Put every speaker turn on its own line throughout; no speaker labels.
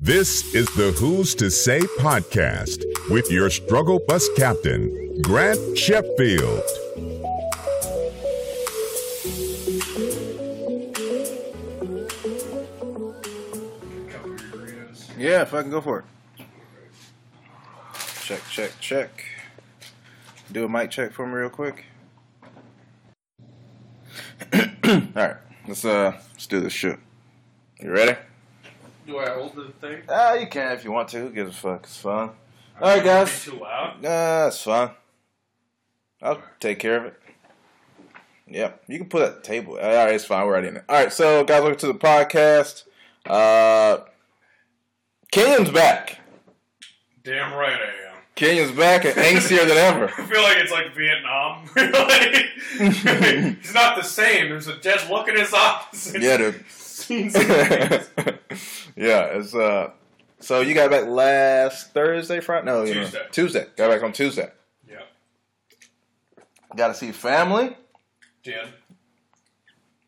This is the Who's to Say podcast with your struggle bus captain, Grant Sheffield.
Yeah, if I can go for it. Check, check, check. Do a mic check for me real quick. All right, let's uh, let's do this shit. You ready?
Do I hold the thing?
Ah, you can if you want to. Who gives a fuck? It's fun. All right, guys.
Too loud.
Nah, it's fine. I'll take care of it. Yeah, you can put it at the table. All right, it's fine. We're already in it. All right, so guys, welcome to the podcast. Uh, Kenyon's back.
Damn right I am.
Kenyon's back and angstier than ever.
I feel like it's like Vietnam. Like, He's not the same. There's a dead look in his eyes.
Yeah, dude.
Things.
yeah, it's uh. So you got back last Thursday, Friday? No, you know,
Tuesday.
Tuesday. Got back on Tuesday.
yeah.
Got to see family.
Did.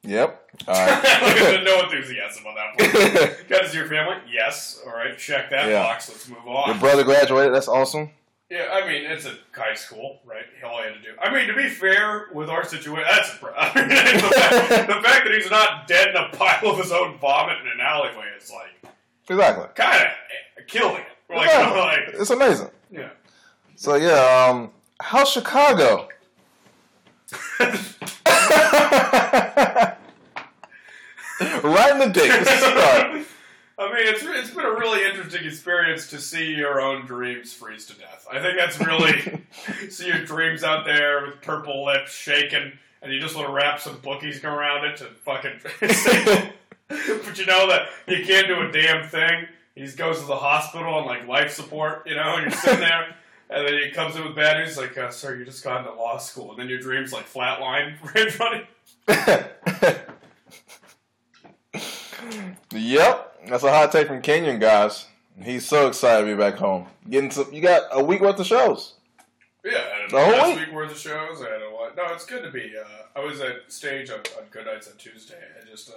Yep. All right.
no enthusiasm on that point. Got to see your family? Yes. All right. Check that
Yeah.
box. Let's move on.
Your brother graduated. That's awesome.
Yeah, I mean, it's a high school, right? All he had to do. I mean, to be fair, with our situation, that's a pro- mean, the, fact, the fact that he's not dead in a pile of his own vomit in an alleyway is like
Exactly.
kind of killing it. Like,
Exactly.
like,
It's amazing.
yeah.
So yeah, um, how's Chicago? right in the dick.
I mean, it's it's been a really interesting experience to see your own dreams freeze to death. I think that's really see your dreams out there with purple lips shaking, and you just want to wrap some bookies around it to fucking. but you know that you can't do a damn thing. He goes to the hospital on like life support, you know, and you're sitting there. And then he comes in with bad news, like, uh, "Sir, you just got into law school," and then your dreams like flatline right in front of you.
yep, that's a hot take from Kenyon, guys. He's so excited to be back home. Getting some, you got a week worth of shows.
Yeah,
The
last
week?
week worth of shows. I had a lot. No, it's good to be. Uh, I was at stage on, on Good Nights on Tuesday. I just uh,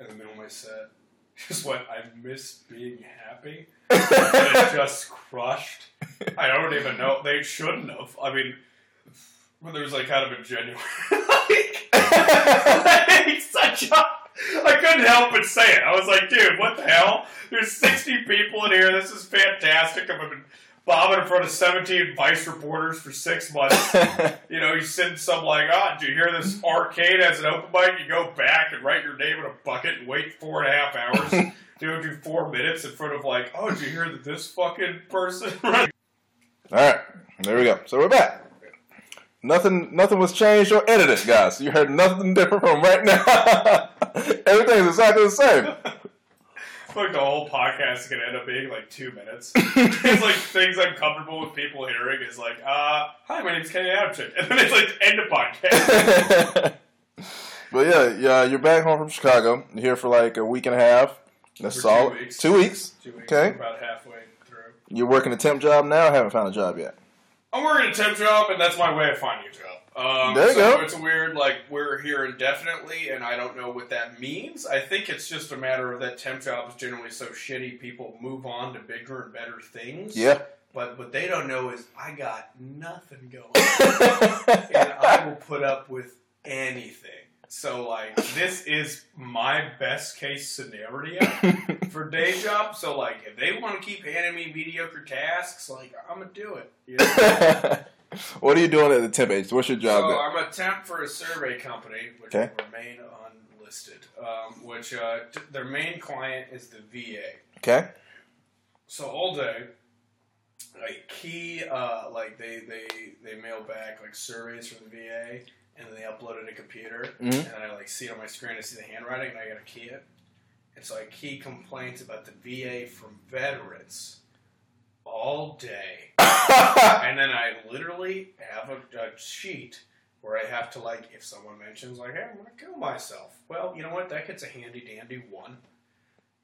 in the middle of my set, just went. I miss being happy. and it just crushed. I don't even know. They shouldn't have. I mean, but there was like kind of a genuine. like, like, such a. I couldn't help but say it. I was like, dude, what the hell? There's 60 people in here. This is fantastic. I've been bombing in front of 17 vice reporters for six months. You know, you send some like, ah, do you hear this arcade has an open mic? You go back and write your name in a bucket and wait four and a half hours. do do four minutes in front of like, oh, did you hear that this fucking person?
All right, there we go. So we're back. Nothing, nothing was changed or edited, guys. You heard nothing different from right now. Everything's exactly the same.
like the whole podcast is gonna end up being like two minutes. it's like things I'm comfortable with people hearing is like, uh, hi, my name's Kenny Adamczyk. And then it's like end of podcast.
but yeah, yeah, you're back home from Chicago. You're here for like a week and a half. That's
all. two weeks.
Two weeks.
Two weeks,
Okay.
about halfway through.
You're working a temp job now. I haven't found a job yet.
I'm working a temp job, and that's my way of finding a job. Um,
There you
so
go.
It's weird, like, we're here indefinitely, and I don't know what that means. I think it's just a matter of that temp job is generally so shitty, people move on to bigger and better things.
Yeah.
But what they don't know is I got nothing going and I will put up with anything. So, like, this is my best case scenario for day job. So, like, if they want to keep handing me mediocre tasks, like, I'm gonna do it. You know?
what are you doing at the temp agency? What's your job?
so? I'm a temp for a survey company, which
Okay.
will remain unlisted. Um, which uh, t- their main client is the VA.
okay.
So all day, like key, uh, like they they they mail back like surveys from the VA, and then they upload it a computer,
Mhm.
and I like see it on my screen, I see the handwriting, and I gotta key it. And so I key complaints about the VA from veterans all day, and then I literally have a, a sheet where I have to like if someone mentions like, hey, I'm gonna kill myself. Well, you know what? That gets a handy dandy one.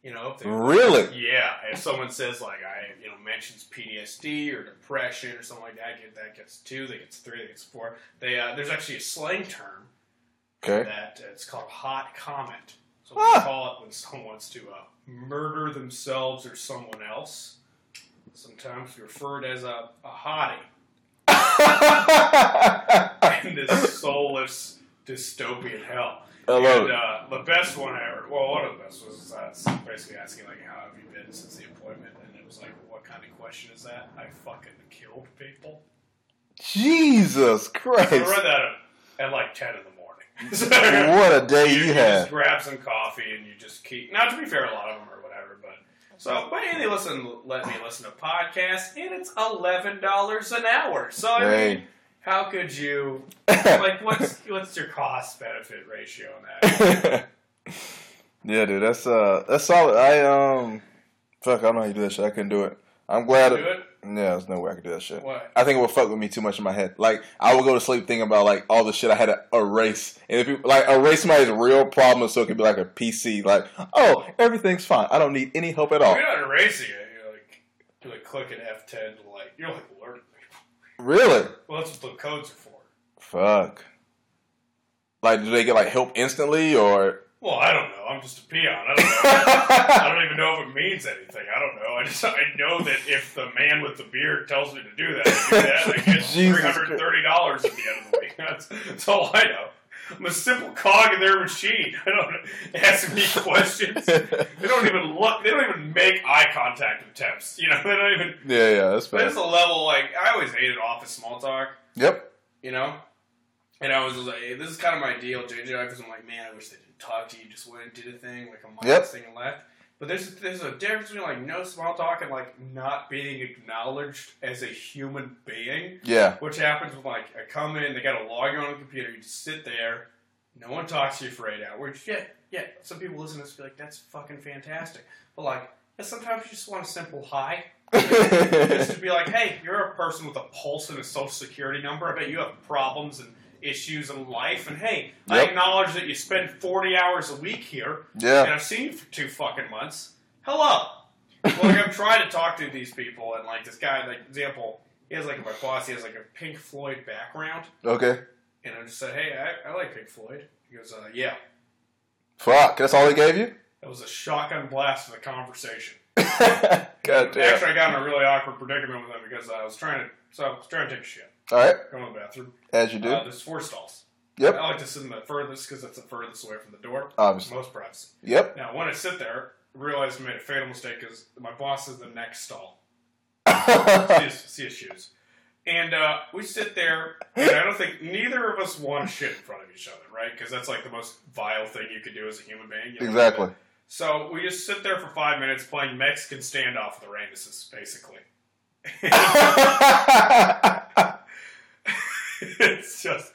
You know, if they
Really?
yeah, if someone says like I, you know, mentions PTSD or depression or something like that, get that gets two, that gets three, that gets four. They uh, there's actually a slang term
Okay.
that uh, it's called hot comment. So we
Ah.
call it when someone wants to uh, murder themselves or someone else. Sometimes referred as a, a hottie in this soulless dystopian hell.
I love
and uh, the best one I ever, well, one of the best was uh, basically asking like, "How have you been since the appointment?" And it was like, "What kind of question is that?" I fucking killed people.
Jesus Christ!
I read that at, at like ten in the morning.
What a day you
just
had.
grab some coffee and you just keep. Now, to be fair, a lot of them or whatever, but so but and they listen, let me listen to podcasts, and it's eleven dollars an hour. So I mean, how could you like what's what's your cost benefit ratio on that?
yeah, dude, that's uh, that's solid. I um, fuck, I don't know how you do that shit. I couldn't do it. I'm glad.
Do it?
Yeah, there's no way I could do that shit.
What?
I think it would fuck with me too much in my head. Like I would go to sleep thinking about like all the shit I had to erase, and if you, like erase somebody's real problem, so it could be like a PC. Like, oh, everything's fine. I don't need any help at all.
You're not erasing it. You're like you're like clicking F ten to like you're like alerting people.
Really?
Well, that's what the codes are for.
Fuck. Like, do they get like help instantly or?
Well, I don't know. I'm just a peon. I don't know. I don't even know if it means anything. I don't know. I just I know that if the man with the beard tells me to do that, I do that. I get three hundred thirty dollars at the end of the week. That's, that's all I know. I'm a simple cog in their machine. I don't ask me questions. They don't even look. They don't even make eye contact attempts. You know, they don't even.
Yeah, yeah, that's
There's
fair.
a level like I always hated office small talk.
Yep.
You know, and I was like, hey, this is kind of my deal, JJ. Because I'm like, man, I wish they didn't talk to you. Just went and did a thing, like a mindless
Yep.
thing, and left. But there's there's a difference between like no small talk and like not being acknowledged as a human being.
Yeah.
Which happens when like I come in, they got to log on the computer, you just sit there, no one talks to you for eight hours. Yeah, yeah. Some people listen to this and be like, that's fucking fantastic. But like, sometimes you just want a simple hi. just to be like, hey, you're a person with a pulse and a social security number. I bet you have problems and issues in life. And hey, I acknowledge that you spend 40 hours a week here, and. I've seen you for two fucking months. Hello. well, like, I'm trying to talk to these people, and like this guy, like example, he has like my boss, he has like a Pink Floyd background,
Okay.
and I just said, hey, I, I like Pink Floyd. He goes, uh, yeah.
Fuck. That's all he gave you?
That was a shotgun blast of the conversation.
God damn.
Actually, I got in a really awkward predicament with him because I was trying to, so I was trying to take a shit,
All right.
go to the bathroom.
As you do.
Uh, there's four stalls.
Yep.
I like to sit in the furthest because that's the furthest away from the door.
Obviously.
Most privacy.
Yep.
Now, when I sit there, I realized I made a fatal mistake because my boss is the next stall. see, his, see his shoes. And uh, we sit there, and I don't think neither of us want to shit in front of each other, right? Because that's like the most vile thing you could do as a human being. you know?
exactly.
So we just sit there for five minutes playing Mexican standoff with the Ramuses, basically. it's just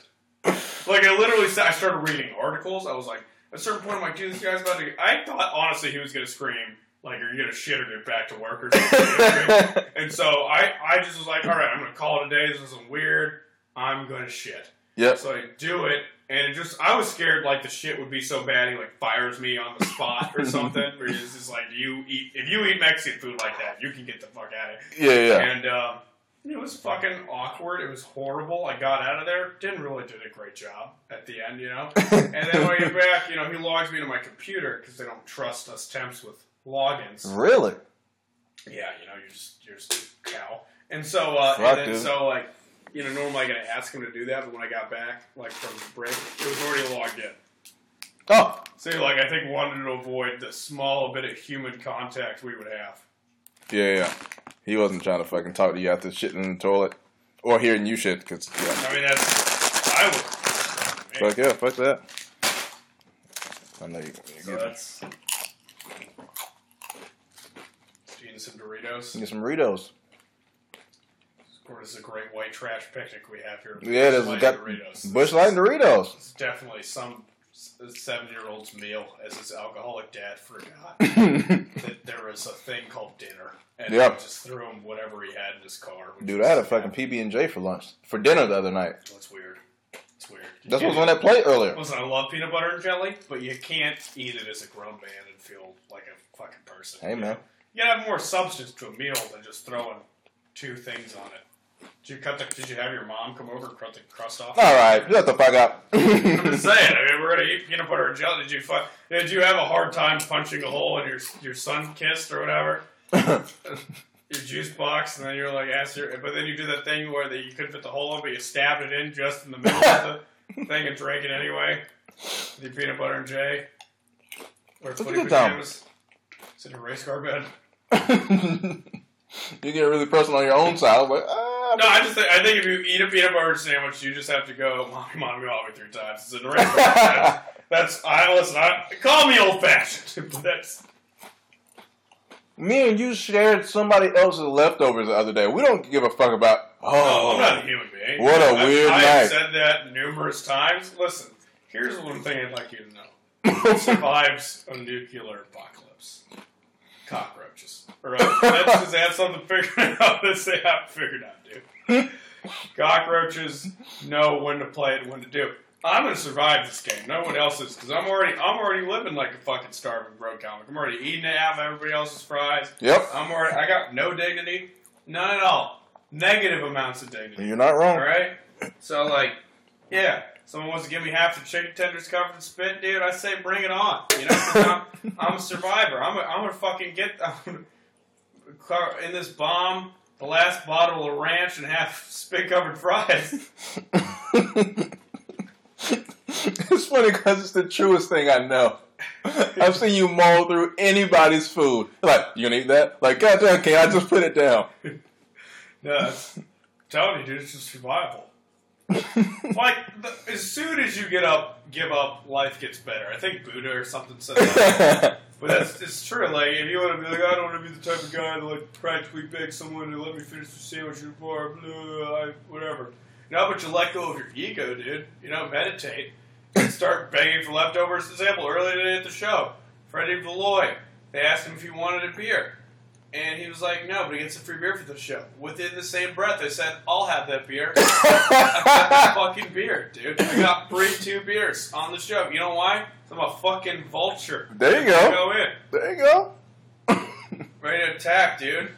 like I literally sat, I started reading articles. I was like, at a certain point, I'm like, dude, this guy's about to. I thought honestly he was gonna scream like, "Are you gonna shit or get back to work?" or something. and so I, I just was like, all right, I'm gonna call it a day. This isn't weird. I'm gonna shit.
yep.
So I do it, and it just I was scared like the shit would be so bad he like fires me on the spot or something. Where he's just like, you eat if you eat Mexican food like that, you can get the fuck out of here.
Yeah, yeah.
And um, it was fucking awkward. It was horrible. I got out of there. Didn't really did a great job at the end, you know. And then when I get back, you know, he logs me into my computer because they don't trust us temps with logins.
really?
Yeah, you know, you're just you're just a cow. And so uh,
Fuck,
and then
dude.
so like you know, normally I gotta ask him to do that, but when I got back like from the break, it was already logged in.
Oh,
So like I think wanted to avoid the small bit of human contact we would have.
yeah, yeah. He wasn't trying to fucking talk to you after shitting in the toilet or hearing you shit. Cause yeah,
I mean that's I would.
fuck yeah, fuck that. I know you.
So
get,
that's eating some Doritos.
get some Doritos.
Of course, it's a great white trash picnic we have here.
Yeah, is.
Light
Got
Doritos.
Busch Light Doritos.
It's definitely some seven-year-old's meal, as his alcoholic dad forgot that there was a thing called dinner, and
Yep.
just threw him whatever he had in his car.
Dude, I had a fucking PB and J for lunch for dinner the other night.
That's weird. It's weird. You
That's what was on that plate earlier.
Listen, I love peanut butter and jelly, but you can't eat it as a grown man and feel like a fucking person.
Hey man,
You gotta have more substance to a meal than just throwing two things on it. Did you cut the? Did you have your mom come over and cut the crust off?
All right, shut the fuck up.
I'm just saying. I mean, we're gonna eat peanut butter and jelly. Did you fu- Did you have a hard time punching a hole in your your sun kissed or whatever? Your juice box, and then you're like, ask your, but then you do that thing where the, you couldn't fit the hole in, but you stabbed it in just in the middle of the thing and drank it anyway. With your peanut butter and J. Or footy
at Tom.
pajamas. Sit in a race car bed.
you get really personal on your own side. I was like, ah.
No, I just think, I think if you eat a peanut butter sandwich, you just have to go, mommy, mommy, mommy, three times. It's in a race car. That's, I, listen, I, call me old fashioned, that's,
Me and you shared somebody else's leftovers the other day. We don't give a fuck about.
Oh,
Oh,
I'm not a human being.
What a
I-
weird
I,
night.
have said that numerous times. Listen, here's one thing I'd like you to know: Who survives a nuclear apocalypse? Cockroaches. All right, uh, that's because they have something figured out that they haven't figured out. Cockroaches know when to play it and when to do. it. I'm gonna survive this game. No one else is, because I'm already, I'm already living like a fucking starving broke comic. I'm already eating half everybody else's fries.
Yep.
I'm already, I got no dignity, none at all. Negative amounts of dignity.
You're not wrong.
All right. So like, yeah, someone wants to give me half the chicken tenders covered in spit, dude. I say bring it on. You know, I'm, I'm a survivor. I'm, a, I'm gonna fucking get I'm gonna, in this bomb the last bottle of ranch and half spit covered fries.
it's funny because it's the truest thing I know. I've seen you mull through anybody's food. Like, you gonna eat that? Like, goddamn, can I just put it down?
No, I'm telling you, dude, it's just survival. like the, as soon as you get up, give up, life gets better. I think Buddha or something said that. But that's it's true. Like if you want to be like, I don't want to be the type of guy to like practically beg someone to let me finish the sandwich before blah, whatever. No, but you let go of your ego, dude. You know, meditate and start begging for leftovers. Example, earlier today at the show, Freddie Valoy, they asked him if he wanted a beer. And he was like, no, but he gets a free beer for the show. Within the same breath, they said, I'll have that beer. I got fucking beer, dude. I got free two beers on the show. You know why? I'm a fucking vulture.
There you go.
Go in.
there you go.
Ready to attack, dude.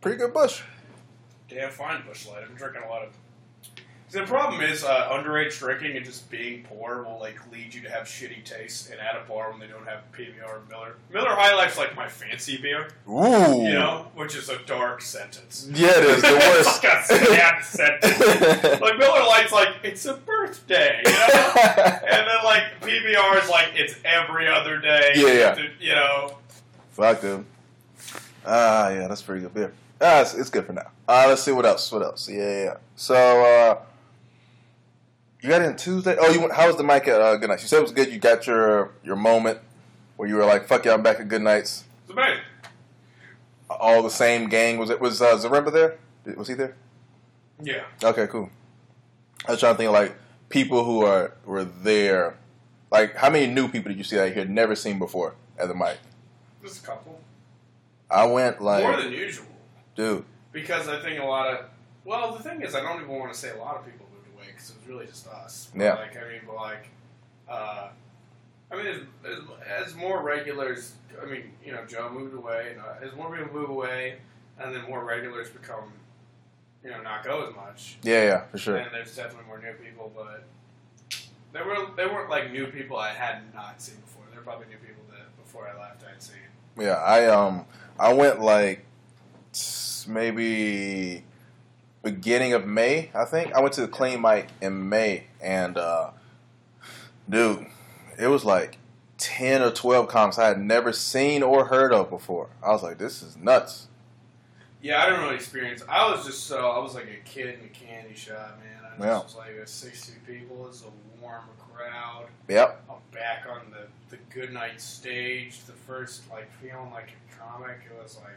Pretty good Busch.
Damn fine, Busch Light. I'm drinking a lot of. The problem is uh, underage drinking and just being poor will like lead you to have shitty tastes. And at a bar when they don't have PBR or Miller, Miller High Life's like my fancy beer,
Ooh.
you know, which is a dark sentence.
Yeah, it is the
It's
worst.
got sad sentence. Like Miller Lite's like it's a birthday, you know. And then like PBR is like it's every other day.
Yeah, yeah.
You know.
Fuck them. Ah, yeah, that's pretty good beer. Ah, it's, it's good for now. Uh, let's see what else. What else? Yeah, yeah. yeah. So, uh, you got in Tuesday. Oh, you went, how was the mic at uh, Good Nights? You said it was good. You got your your moment where you were like, "Fuck yeah, I'm back at Good Nights."
It's amazing.
All the same gang. Was it? Was uh, Zaremba there? Was he there?
Yeah.
Okay, cool. I was trying to think of, like people who are were there. Like, how many new people did you see that you had never seen before at the mic?
Just a couple.
I went like,
More than usual.
dude.
Because I think a lot of. Well, the thing is, I don't even want to say a lot of people because it was really just us. But,
Yeah.
Like, I mean, but like. Uh, I mean, as, as, as more regulars, I mean, you know, Joe moved away, and uh, as more people move away, and then more regulars become, you know, not go as much,
Yeah, yeah, for sure.
and there's definitely more new people, but they were they weren't like new people I had not seen before. They're probably new people that before I left I'd seen.
Yeah, I um I went like maybe beginning of May, I think. I went to the clean mic in May and uh dude, it was like 10 or 12 comics I had never seen or heard of before. I was like, this is nuts.
Yeah, I didn't really experience. I was just so I was like a kid in a candy shop, man. I
Yeah.
was like a sixty people. It's a warm crowd.
Yep.
I'm back on the the good night stage. The first like feeling like a comic. It was like.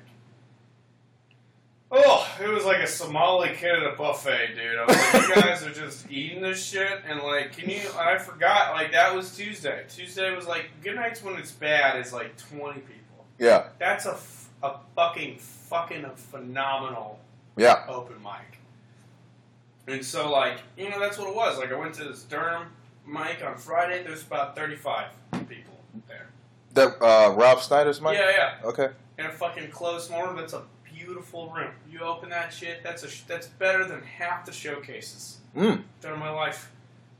Oh, it was like a Somali kid at a buffet, dude. I was like, you guys are just eating this shit, and like, can you? I forgot, like, that was Tuesday. Tuesday was like, good nights when it's bad is like 20 people.
Yeah.
That's a, f- a fucking, fucking phenomenal
Yeah.
open mic. And so, like, you know, that's what it was. Like, I went to this Durham mic on Friday. There's about 35 people there.
That uh, Rob Snyder's mic.
Yeah, yeah.
Okay.
In a fucking closed room, that's a beautiful room. You open that shit, that's a sh- that's better than half the showcases
Mm.
done in my life.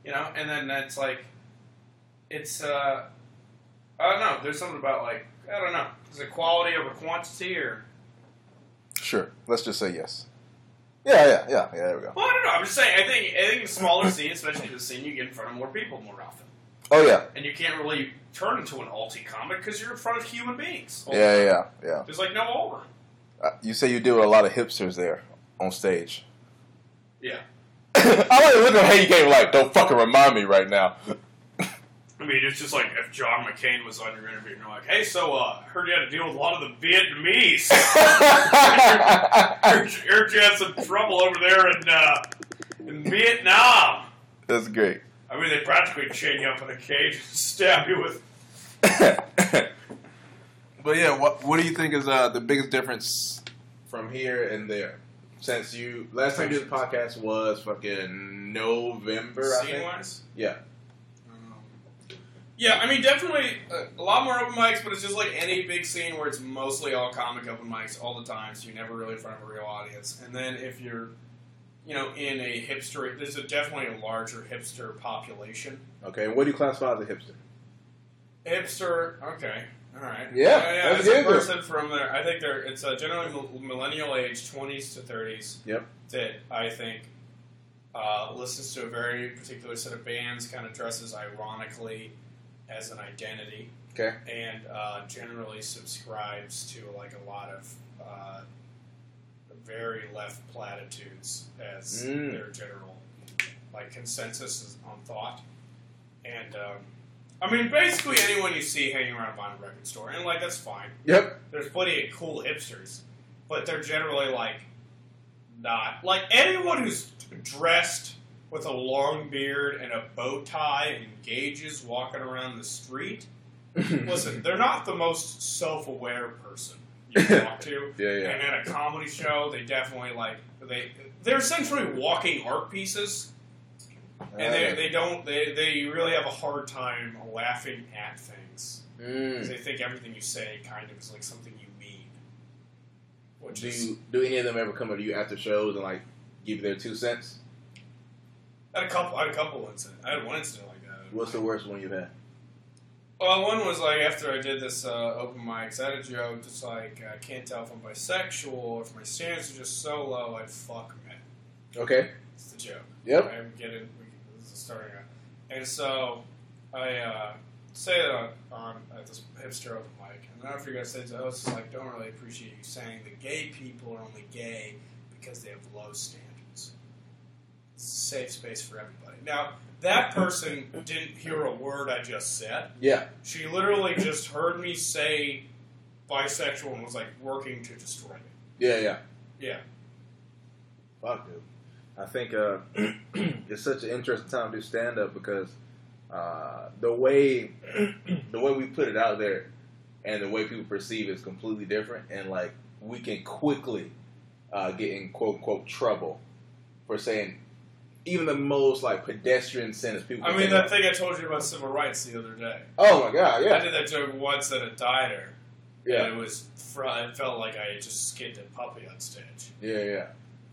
You know, and then that's like, it's uh, I don't know. There's something about like I don't know. Is it quality over quantity or?
Sure. Let's just say yes. Yeah, yeah, yeah, yeah. There we go.
Well, I don't know. I'm just saying. I think I think in smaller scene, especially the scene, you get in front of more people more often,
Oh yeah,
and you can't really turn into an alti comic because you're in front of human beings.
yeah, yeah, yeah.
There's like no over.
Uh, you say you deal with a lot of hipsters there on stage.
Yeah.
I like to look at you came like, don't fucking remind me right now.
I mean, it's just like if John McCain was on your interview and you're like, hey, so uh, I heard you had to deal with a lot of the Vietnamese. heard, heard you had some trouble over there in, uh, in Vietnam.
That's great.
I mean, they practically chain you up in a cage and stab you with.
but yeah, what what do you think is uh, the biggest difference from here and there? Since you last time you did the podcast was fucking November, I
Scene
think.
wise?
Yeah.
Yeah, I mean, definitely a lot more open mics, but it's just like any big scene where it's mostly all comic open mics all the time, so you're never really in front of a real audience. And then if you're, you know, in a hipster, there's a definitely a larger hipster population.
Okay, what do you classify as a hipster?
Hipster, okay, all right,
Yeah,
yeah.
that's
a person from there. I think they're it's a generally millennial age, twenties to thirties.
Yep.
That I think uh, listens to a very particular set of bands, kind of dresses ironically as an identity.
Okay.
and uh, generally subscribes to like a lot of uh, very left platitudes as
Mm.
their general like consensus on thought. And um, I mean, basically anyone you see hanging around a vinyl record store, and like that's fine.
Yep.
There's plenty of cool hipsters, but they're generally like not like anyone who's dressed with a long beard and a bow tie and gauges walking around the street. Listen, they're not the most self-aware person you talk to.
Yeah, yeah.
And at a comedy show, they definitely like they they're essentially walking art pieces, and they, they don't they, they really have a hard time laughing at things because
Mm.
they think everything you say kind of is like something you mean. Which
Do
is
you do any of them ever come up to you after shows and like give you their two cents?
I had a couple. I had a couple incidents. I had one incident like that.
What's the worst one you've had?
Well, one was like after I did this uh, open mics, I had a joke just like I can't tell if I'm bisexual or if my standards are just so low, I'd fuck men.
Okay.
It's the joke.
Yep.
I'm getting we can- this is starting out. And so I uh, say that on, on at this hipster open mic, and then I forget to say to host, like, don't really appreciate you saying that gay people are only gay because they have low standards. It's a safe space for everybody. Now, that person didn't hear a word I just said.
Yeah.
She literally just heard me say bisexual and was like working to destroy me.
Yeah, yeah.
Yeah.
Fuck, dude. I think uh, it's such an interesting time to do stand up because uh, the way the way we put it out there and the way people perceive it is completely different, and like we can quickly uh, get in quote unquote trouble for saying even the most like pedestrian sentence. People.
I mean, that thing I told you about civil rights the other day.
Oh my god! Yeah, I
did that joke once at a diner.
Yeah.
And it was, fr- it felt like I had just skinned a puppy on stage.
Yeah. Yeah.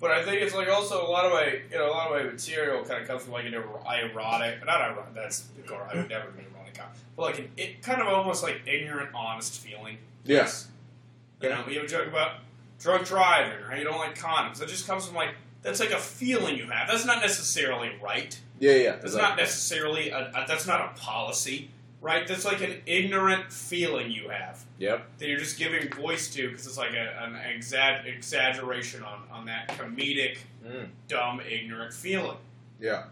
But I think it's like also a lot of my, you know, a lot of my material kind of comes from like an ironic, not ironic, that's, I would never be ironic, but like an, it kind of almost like ignorant, honest feeling.
Yes.
You know, you have a joke about drunk driving or how you don't like condoms. That just comes from like, that's like a feeling you have. That's not necessarily right.
Yeah. Yeah.
That's not necessarily, a, a, that's not a policy, right? That's like an ignorant feeling you have
Yep.
that you're just giving voice to because it's like a, an exa- exaggeration on, on that comedic,
Mm.
dumb, ignorant feeling.
Yeah.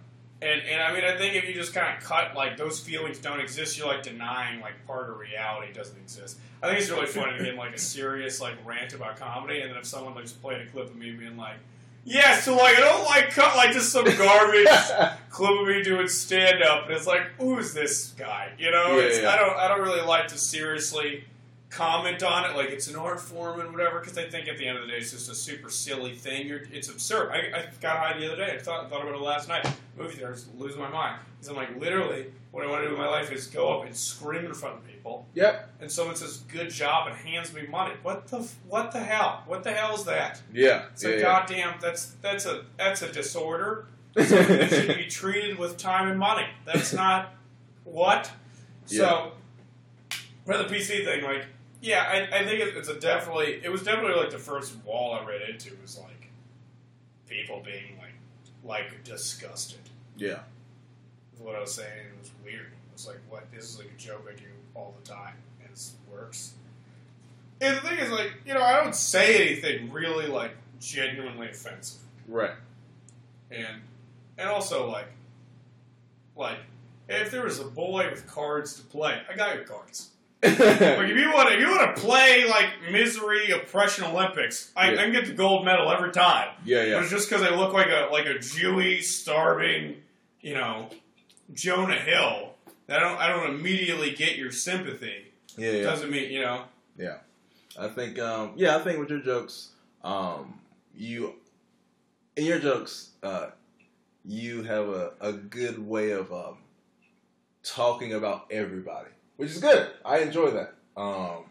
And, and I mean, I think if you just kind of cut, like, those feelings don't exist, you're like denying, like, part of reality doesn't exist. I think it's really funny to get, like, a serious, like, rant about comedy, and then if someone, like, just played a clip of me being like, yeah, so, like, I don't like, cut, like, just some garbage clip of me doing stand up, and it's like, who's this guy? You know,
Yeah,
it's,
yeah.
I don't, I don't really like to seriously comment on it like it's an art form and whatever because I think at the end of the day it's just a super silly thing. You're, it's absurd. I, I got high the other day. I thought, thought about it last night. Movie theater, losing my mind because I'm like, literally, what I want to do in my life is go up and scream in front of people,
Yep.
and someone says "good job" and hands me money. What the what the hell? What the hell is that?
Yeah.
It's
yeah,
a
yeah.
goddamn. That's that's a that's a disorder. It should be treated with time and money. That's not what. So, for the PC thing, like, yeah, I, I think it, it's a definitely. It was definitely like the first wall I ran into was like people being like like disgusted
Yeah.
with what I was saying. It was weird. It was like, what? This is like a joke I do all the time, and it works. And the thing is, like, you know, I don't say anything really like genuinely offensive
Right.
and and also like like if there was a boy with cards to play, I got your cards. Like if you want to, if you want to play like misery oppression Olympics, I,
Yeah.
I can get the gold medal every time.
yeah,
But
yeah.
it's just because I look like a like a Jewy starving, you know, Jonah Hill. That I don't I don't immediately get your sympathy.
Yeah, yeah.
Doesn't mean you know.
Yeah, I think, um, yeah, I think with your jokes, um, you, in your jokes, uh, you have a, a good way of um, talking about everybody, which is good. I enjoy that. Um,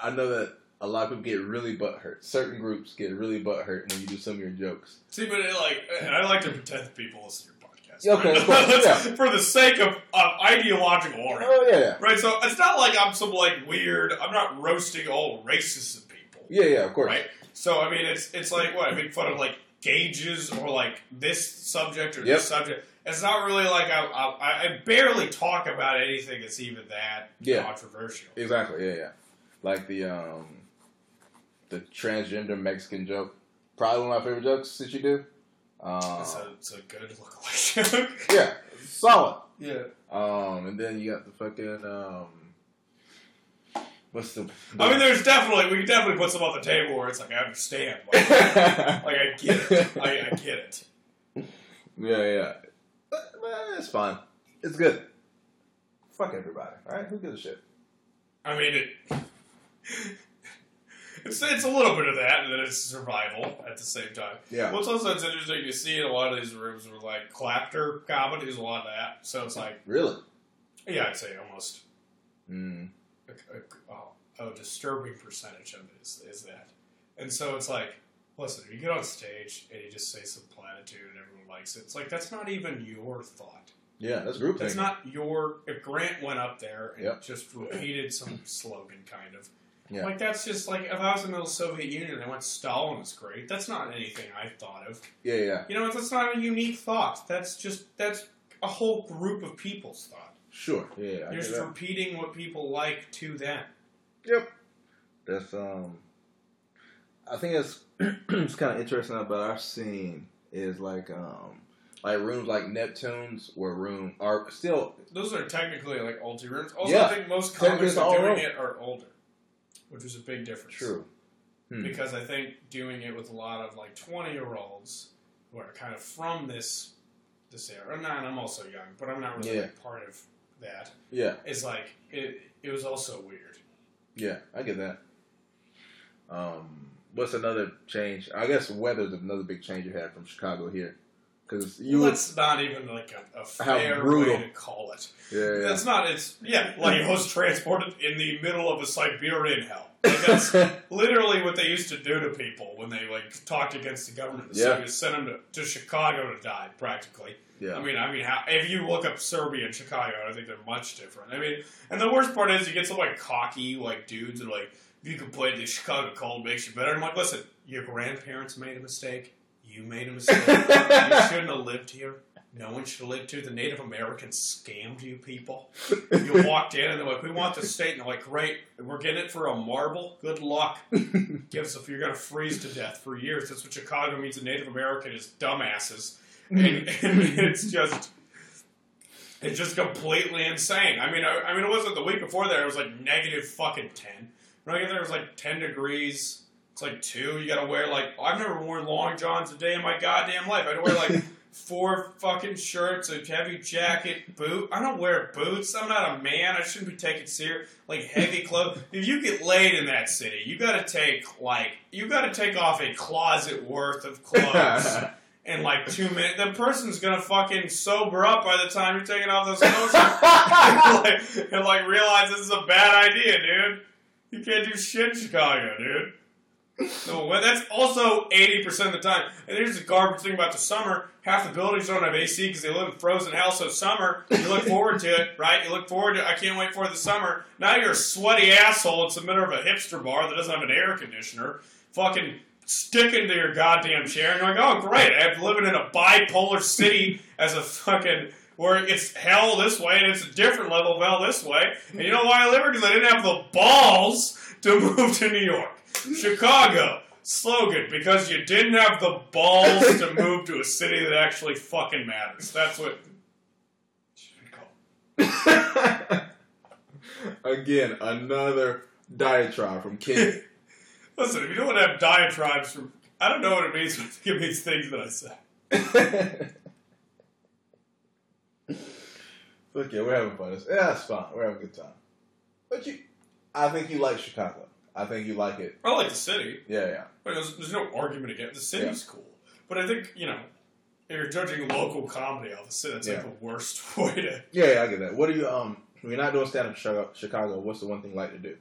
I know that a lot of people get really butthurt. Certain groups get really butthurt when you do some of your jokes.
See, but it, like, and I like to pretend that people listen to your podcast.
Yeah, okay, course, yeah.
For the sake of, of ideological order.
Oh yeah, yeah,
Right, so it's not like I'm some like weird. I'm not roasting all races of people,
yeah, yeah. Of course.
right? So I mean, it's it's like what I make fun of like gauges or like this subject or
Yep.
this subject. It's not really like I, I I barely talk about anything that's even that
Yeah.
controversial.
Exactly. Yeah, yeah. Like the um, the transgender Mexican joke. Probably one of my favorite jokes that you do. Um,
It's a, it's a good lookalike joke.
yeah, solid.
yeah.
Um, and then you got the fucking um, what's the?
I mean, there's definitely we can definitely put some on the table where it's like I understand, like, like I get it, I, I get it.
yeah, yeah. But, but it's fine. It's good. Fuck everybody. All right, who gives a shit?
I mean, it. It's, it's a little bit of that, and then it's survival at the same time.
Yeah.
What's also it's interesting to see in a lot of these rooms where like clapter comedy is a lot of that. So it's like,
Really?
yeah, I'd say almost
Mm.
a, a, oh, a disturbing percentage of it is, is that. And so it's like, listen, if you get on stage and you just say some platitude and everyone likes it, it's like that's not even your thought.
Yeah, that's group
That's
thinking.
not your. If Grant went up there and
Yep.
just repeated some slogan, kind of.
Yeah.
Like that's just like if I was in the Soviet Union and I went Stalin was great. That's not anything I thought of.
Yeah, yeah.
You know, that's not a unique thought. That's just that's a whole group of people's thought.
Sure. Yeah, yeah.
You're just repeating what people like to them.
Yep. That's um. I think it's it's kind of interesting about our scene is like um like rooms like Neptune's where room are still
Those are technically like multi rooms. Also,
Yeah.
I think most comics that are doing
room.
it are older, which is a big difference.
true. Hmm.
because I think doing it with a lot of like twenty year olds who are kind of from this this era. Not, I'm also young, but I'm not really
Yeah.
like, part of that.
Yeah,
It's like it. It was also weird.
yeah, I get that. Um, what's another change? I guess weather's another big change you had from Chicago here, because you would
That's not even like a, a fair way to call it.
yeah, yeah.
That's not. It's yeah, like it was transported in the middle of a Siberian hell. Like that's literally what they used to do to people when they like talked against the government. The
Yeah.
Soviets sent them to, to Chicago to die, practically.
yeah.
I mean, I mean, how, if you look up Serbia and Chicago, I think they're much different. I mean, and the worst part is you get some like cocky like dudes that are like, you could play the Chicago cold makes you better. I'm like, listen, your grandparents made a mistake. You made a mistake. you shouldn't have lived here. No one should have lived here. The Native Americans scammed you people. You walked in and they're like, we want the state. And they're like, great, we're getting it for a marble. Good luck. Give us if you're going to freeze to death for years. That's what Chicago means. A Native American is dumbasses. Mm. And, and it's just, it's just completely insane. I mean, I, I mean, it wasn't the week before that. It was like negative fucking ten. When I get there, it was like ten degrees. It's like two. You got to wear like I've never worn long johns a day in my goddamn life. I had to wear like four fucking shirts, a heavy jacket, boot. I don't wear boots. I'm not a man. I shouldn't be taken serious. Like heavy clothes. if you get laid in that city, you got to take like you got to take off a closet worth of clothes. in like two minutes, the person's gonna fucking sober up by the time you're taking off those clothes and, like, and like realize this is a bad idea, dude. You can't do shit in Chicago, dude. No, well, that's also 80% of the time. And here's the garbage thing about the summer. Half the buildings don't have AC because they live in frozen hell, so summer, you look forward to it, right? You look forward to it. I can't wait for the summer. Now you're a sweaty asshole in the middle of a hipster bar that doesn't have an air conditioner, fucking sticking to your goddamn chair, and you're like, oh, great, I'm living in a bipolar city as a fucking where it's hell this way and it's a different level of hell this way. And you know why I live here? Because I didn't have the balls to move to New York. Chicago slogan because you didn't have the balls to move to a city that actually fucking matters. That's what.
Again, another diatribe from Kenny.
Listen, if you don't want to have diatribes from, I don't know what it means, but it means things that I say.
Look, yeah, we're having fun. It's, yeah, it's fun. We're having a good time. But you, I think you like Chicago. I think you like it.
I like the city.
Yeah, yeah.
But there's, there's no argument against the city's cool. But I think you know, if you're judging local comedy off the city, that's
Yeah.
like the worst way to
Yeah, yeah, I get that. What do you um? When you're not doing stand up Chicago, Chicago, what's the one thing you like to do?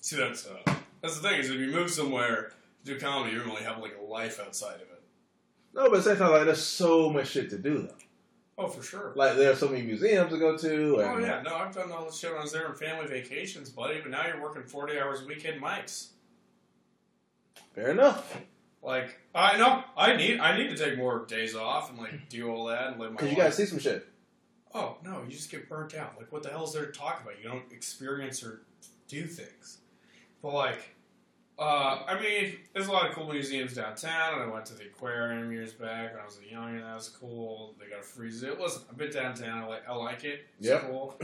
see. That's uh, that's the thing is if you move somewhere to do comedy, you really have like a life outside of it.
No, but at the same time, like there's so much shit to do though.
Oh, for sure.
Like there are so many museums to go to. Oh, and,
Oh yeah, no, I've done all this shit when I was there on family vacations, buddy. But now you're working forty hours a week in mics.
Fair enough.
Like I know I need I need to take more days off and like do all that and live my
Because you gotta see some shit.
Oh no, you just get burnt out. Like what the hell is there to talk about? You don't experience or do things. But like, uh, I mean, there's a lot of cool museums downtown, and I went to the aquarium years back when I was a and That was cool. They got a free zoo. Listen, I've been downtown. I like I like it. It's
Yep.
cool.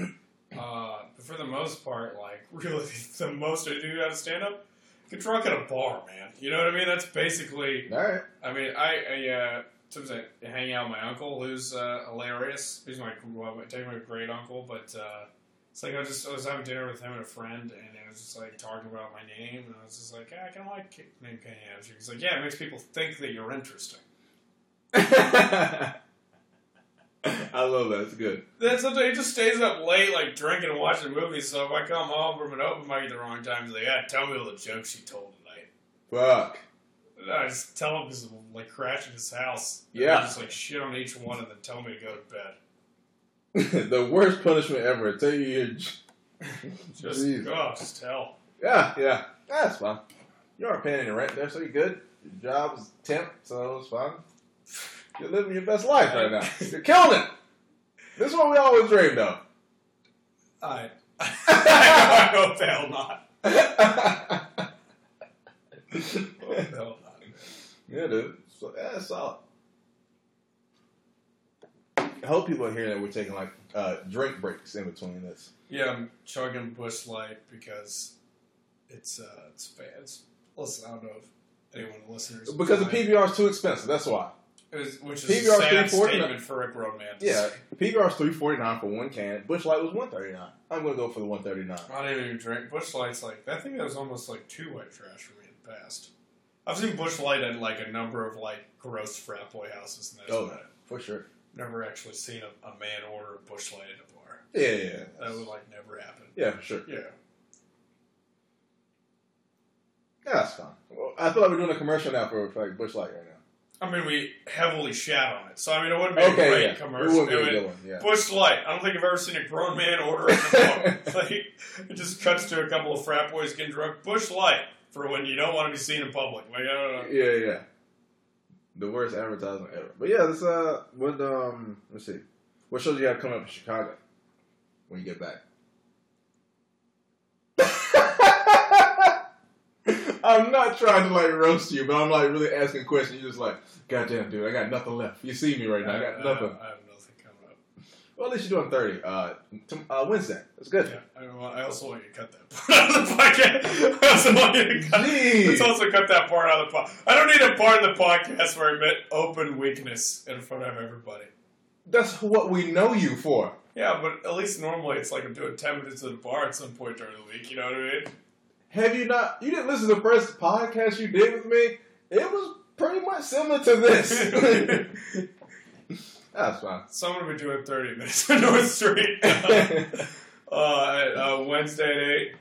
Uh, but for the most part, like really, the most I do out of stand up, get drunk at a bar, man. You know what I mean? That's basically.
All right.
I mean, I, I uh, sometimes I hang out with my uncle, who's uh, hilarious. He's my well, technically my great uncle, but uh, it's like I was just I was having dinner with him and a friend, and it was just like talking about my name, and I was just like, ah, I kind of like name Kenny Absher. He's like, yeah, it makes people think that you're interesting.
I love that. It's good.
Then sometimes he just stays up late, like drinking and watching movies. So if I come home from an open mic at the wrong time, he's like, yeah, tell me all the jokes you told tonight.
Fuck.
And I just tell him because I'm like crashing his house.
Yeah.
I just like shit on each one and then tell me to go to bed.
the worst punishment ever. Tell you your
Just
Jeez.
oh, just hell.
Yeah, yeah. That's fine. You aren't paying any rent there, so you're good. Your job is temp, so it's fine. You're living your best life right now. You're killing it. This is what we always dreamed of.
I I hope the hell not. Hope oh, the hell not.
yeah, dude. So, yeah, it's solid. I hope people are hearing that we're taking like uh, drink breaks in between this.
Yeah, I'm chugging Busch Light because it's uh it's fans. Listen, I don't know if anyone of the listeners
Because the PBR is too expensive. That's why.
It was, which is
PBR
a sad
349.
statement for Rick Roman.
Yeah, PBR is three forty nine for one can. Busch Light was one thirty nine. I'm gonna go for the one thirty nine.
I didn't even drink Busch Light's like that thing that was almost like two white trash for me in the past. I've seen Busch Light at like a number of like gross frat boy houses, and that's
Oh, for sure.
Never actually seen a, a man order a Busch Light at a bar.
Yeah, yeah, yeah.
That would like never happen.
Yeah, sure.
Yeah.
Yeah, that's fine. Well, I feel like we're doing a commercial now for, like Busch Light right now.
I mean, we heavily shat on it, so I mean, it wouldn't be a
Okay,
great
yeah. It
commercial.
would be a good one, yeah.
Busch Light. I don't think I've ever seen a grown man order it before. like, it just cuts to a couple of frat boys getting drunk. Busch Light for when you don't want to be seen in public. Like, I don't know.
Yeah, yeah. The worst advertisement ever. But yeah, this uh what um let's see. What shows you have coming up in Chicago when you get back? I'm not trying to like roast you, but I'm like really asking questions. You're just like, goddamn dude, I got nothing left. You see me right now, I got nothing.
I coming up.
Well, at least you're doing 30. Uh, t- uh, Wednesday. That's good.
Yeah, I, want, I also want you to cut that part out of the podcast. I also want you to cut.
Jeez.
Let's also cut that part out of the podcast. I don't need a part of the podcast where I admit open weakness in front of everybody.
That's what we know you for.
Yeah, but at least normally it's like I'm doing ten minutes at the bar at some point during the week. You know what I mean?
Have you not? You didn't listen to the first podcast you did with me? It was pretty much similar to this. That's fine.
So I'm gonna be doing thirty minutes on North Street uh, uh, Wednesday at eight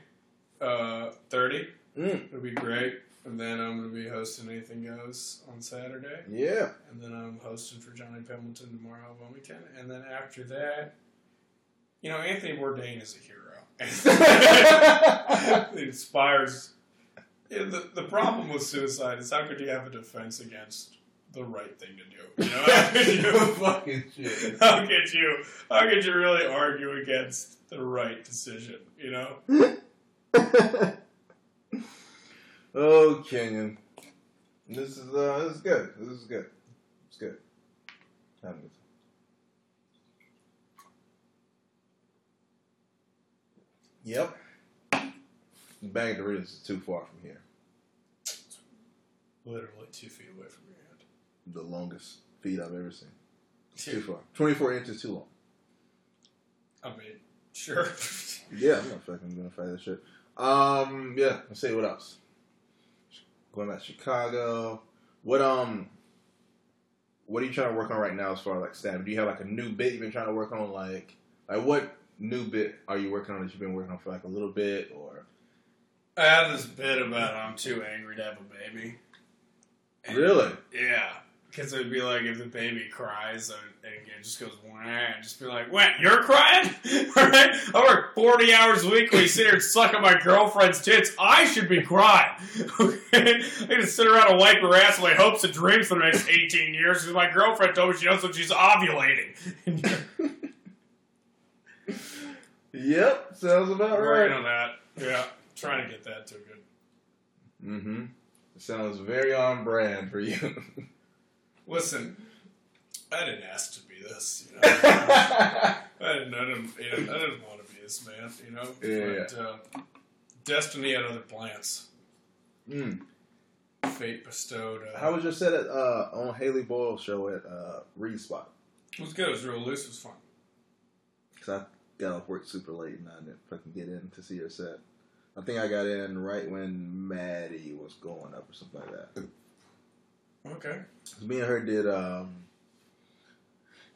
uh, thirty.
Mm,
It'll be great. And then I'm gonna be hosting Anything Goes on Saturday.
yeah.
And then I'm hosting for Johnny Pemberton tomorrow on weekend. And then after that, you know, Anthony Bourdain is a hero. it inspires. The, the problem with suicide is how could you have a defense against the right thing to do? You know, how could you,
fucking shit.
how could you, how could you really argue against the right decision? You know,
oh, Kenyon. This is uh, this is good. This is good. It's good. A good. Yep. Doritos is too far from here.
literally two feet away from hand.
The longest feet I've ever seen. Too far. 24 inches too long.
I mean, sure.
Yeah, I'm not fucking gonna fight that shit. Um, yeah, let's see what else. Going back to Chicago. What um what are you trying to work on right now as far as like stand? Do you have like a new bit you've been trying to work on? Like like what new bit are you working on that you've been working on for like a little bit or
I have this bit about I'm too angry to have a baby. And-
Really?
Yeah. Because it would be like if the baby cries and, and it just goes wah, and just be like, "What? You're crying? right? I work forty hours a week. We sit here and suck at my girlfriend's tits. I should be crying. Okay? I can sit around and wipe her ass with my hopes and dreams for the next eighteen years because my girlfriend told me she knows when she's ovulating.
Yep, sounds about
working
right.
on that. Yeah, trying to get that to a good.
Mm-hmm. Sounds very on brand for you.
Listen, I didn't ask to be this. You know, I didn't. I didn't. You know, I didn't want to be this man. You know,
Yeah,
but uh, destiny had other plans.
mm.
Fate bestowed. Uh,
How was your set at uh on Haley Boyle show at uh Reed Spot?
it was good. It was real loose. It was fun.
Because I got off work super late and I didn't fucking get in to see her set. I think I got in right when Maddie was going up or something like that.
Okay.
'Cause Me and her did um,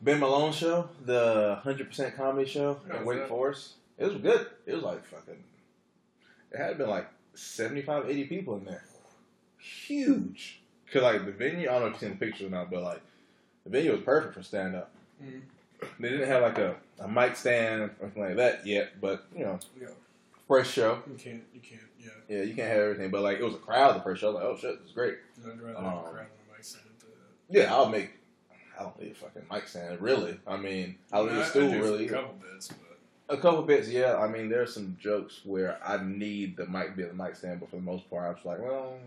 Ben Malone show, the 100% comedy show
was
Wake
that?
Forest. It was good. It was like fucking. It had been like 75, 80 people in there. Huge. Because like the venue, I don't know if you've seen the pictures or not, but like the venue was perfect for stand up.
Mhm.
They didn't have like a, a mic stand or anything like that yet, but you know,
Yeah.
first show.
You can't. You can't. Yeah.
Yeah, you can't have everything, but like it was a crowd the first show. I was like, oh shit, is great. Um,
have a crowd on my side. But,
Yeah, I'll make. I don't need a fucking mic stand, really. I mean, I'll need a stool, really.
A couple bits, but
A couple bits, yeah. I mean, there's some jokes where I need the mic be the mic stand, but for the most part, I was like, well,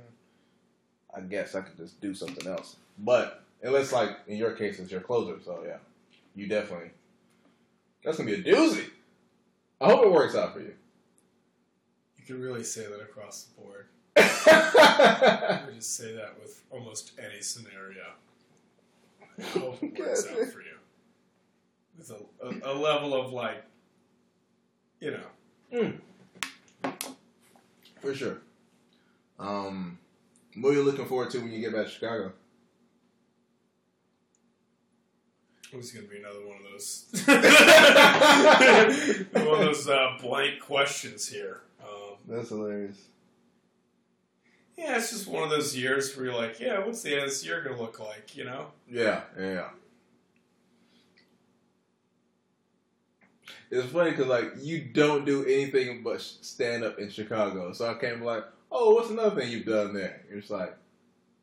I guess I could just do something else. But unless, like in your case, it's your closer, so yeah, you definitely. That's gonna be a doozy. I hope it works out for you.
you can really say that across the board. I would just say that with almost any scenario. Hope it works out for you. With a, a, a level of like, you know,
For sure. Um, what are you looking forward to when you get back to Chicago?
is going to be another one of those, one of those uh, blank questions here. Um,
That's hilarious.
Yeah, it's just one of those years where you're like, yeah, what's the end of this year going to look like? You know?
Yeah, yeah. It's funny because like you don't do anything but stand up in Chicago, so I came like, oh, what's another thing you've done there? You're just like,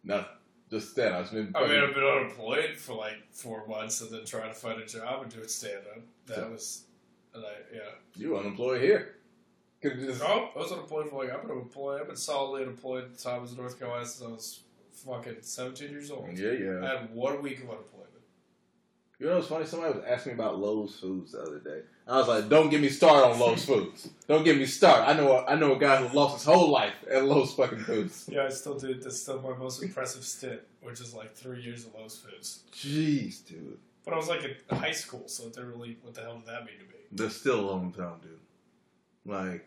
nothing, just stand up.
I mean, I've been unemployed for like four months and then trying to find a job and doing stand up. That
So-
was, and I, yeah.
you unemployed here. Could just
Oh, I was unemployed for like I've been employed. I've been solidly unemployed at the time I was in North Carolina since I was fucking seventeen years old.
yeah, yeah.
I had one week of unemployment.
You know what's funny? Somebody was asking me about Lowe's Foods the other day. I was like, "Don't get me started on Lowe's Foods. Don't get me started. I know a, I know a guy who lost his whole life at Lowe's fucking Foods.
Yeah, I still do. That's still my most impressive stint, which is like three years of Lowe's Foods.
Jeez, dude,
But I was like in high school, so it didn't really. What the hell did that mean to me?
that's still a long time, dude. Like,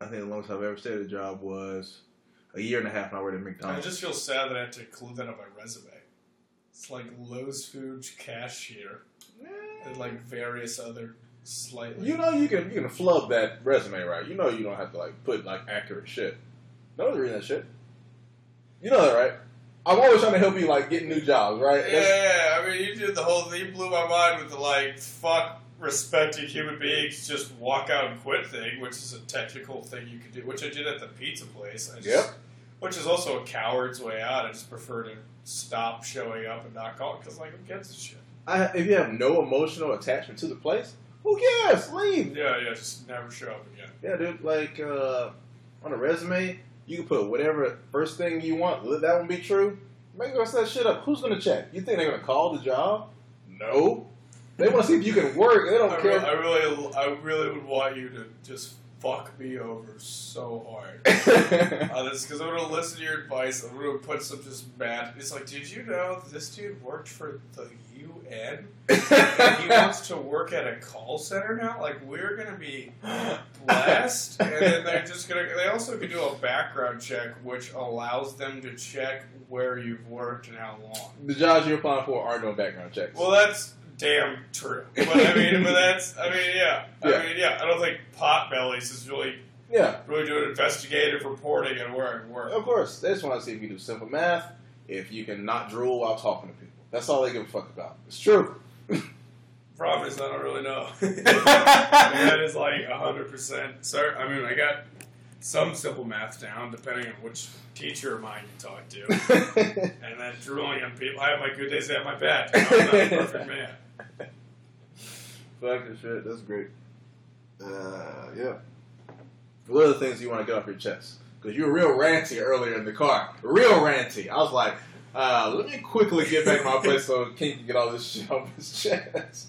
I think the longest I've ever stayed at a job was a year and a half. And I worked at McDonald's.
I just feel sad that I have to include that on my resume. It's like Lowe's Foods cashier and like various other slightly.
You know you can you can flub that resume right. You know you don't have to like put like accurate shit. No one's reading that shit. You know that, right? I'm always trying to help you like get new jobs, right? That's-
Yeah, I mean, you did the whole thing. You blew my mind with the like, fuck respecting human beings, just walk out and quit thing, which is a technical thing you could do, which I did at the pizza place. I just,
Yep.
Which is also a coward's way out. I just prefer to stop showing up and not call because, like, who gives a shit?
I, if you have no emotional attachment to the place, who cares? Leave.
Yeah, yeah, just never show up again.
Yeah, dude. Like uh, on a resume, you can put whatever first thing you want. Let that one be true. Make the rest of that shit up. Who's gonna check? You think they're gonna call the job? No. They want to see if you can work. They don't
I,
care.
re- I really, I really would want you to just fuck me over so hard. Uh, that's because I'm gonna listen to your advice. I'm gonna put some just mad. It's like, did you know this dude worked for the UN? And he wants to work at a call center now. Like we're gonna be blessed, and then they're just gonna. They also can do a background check, which allows them to check where you've worked and how long.
the jobs you're applying for are no background checks.
Well, that's damn true. But I mean, but that's. I mean, yeah. I
Yeah.
mean, yeah. I don't think Potbellies is really,
yeah,
really doing investigative reporting and where
of course. They just want to see if you do simple math, if you can not drool while talking to people. That's all they give a fuck about. It's true.
Problem is, I don't really know. that is like hundred percent. Sir, I mean, I got some simple math down, depending on which teacher of mine you talk to, and then drooling on people. I have my good days, I have my bad. days. I'm not a perfect man.
Fucking shit, that's great. Uh, yeah. What are the things you want to get off your chest? Because you were real ranty earlier in the car. Real ranty. I was like, uh, let me quickly get back to my place so King can get all this shit off his chest.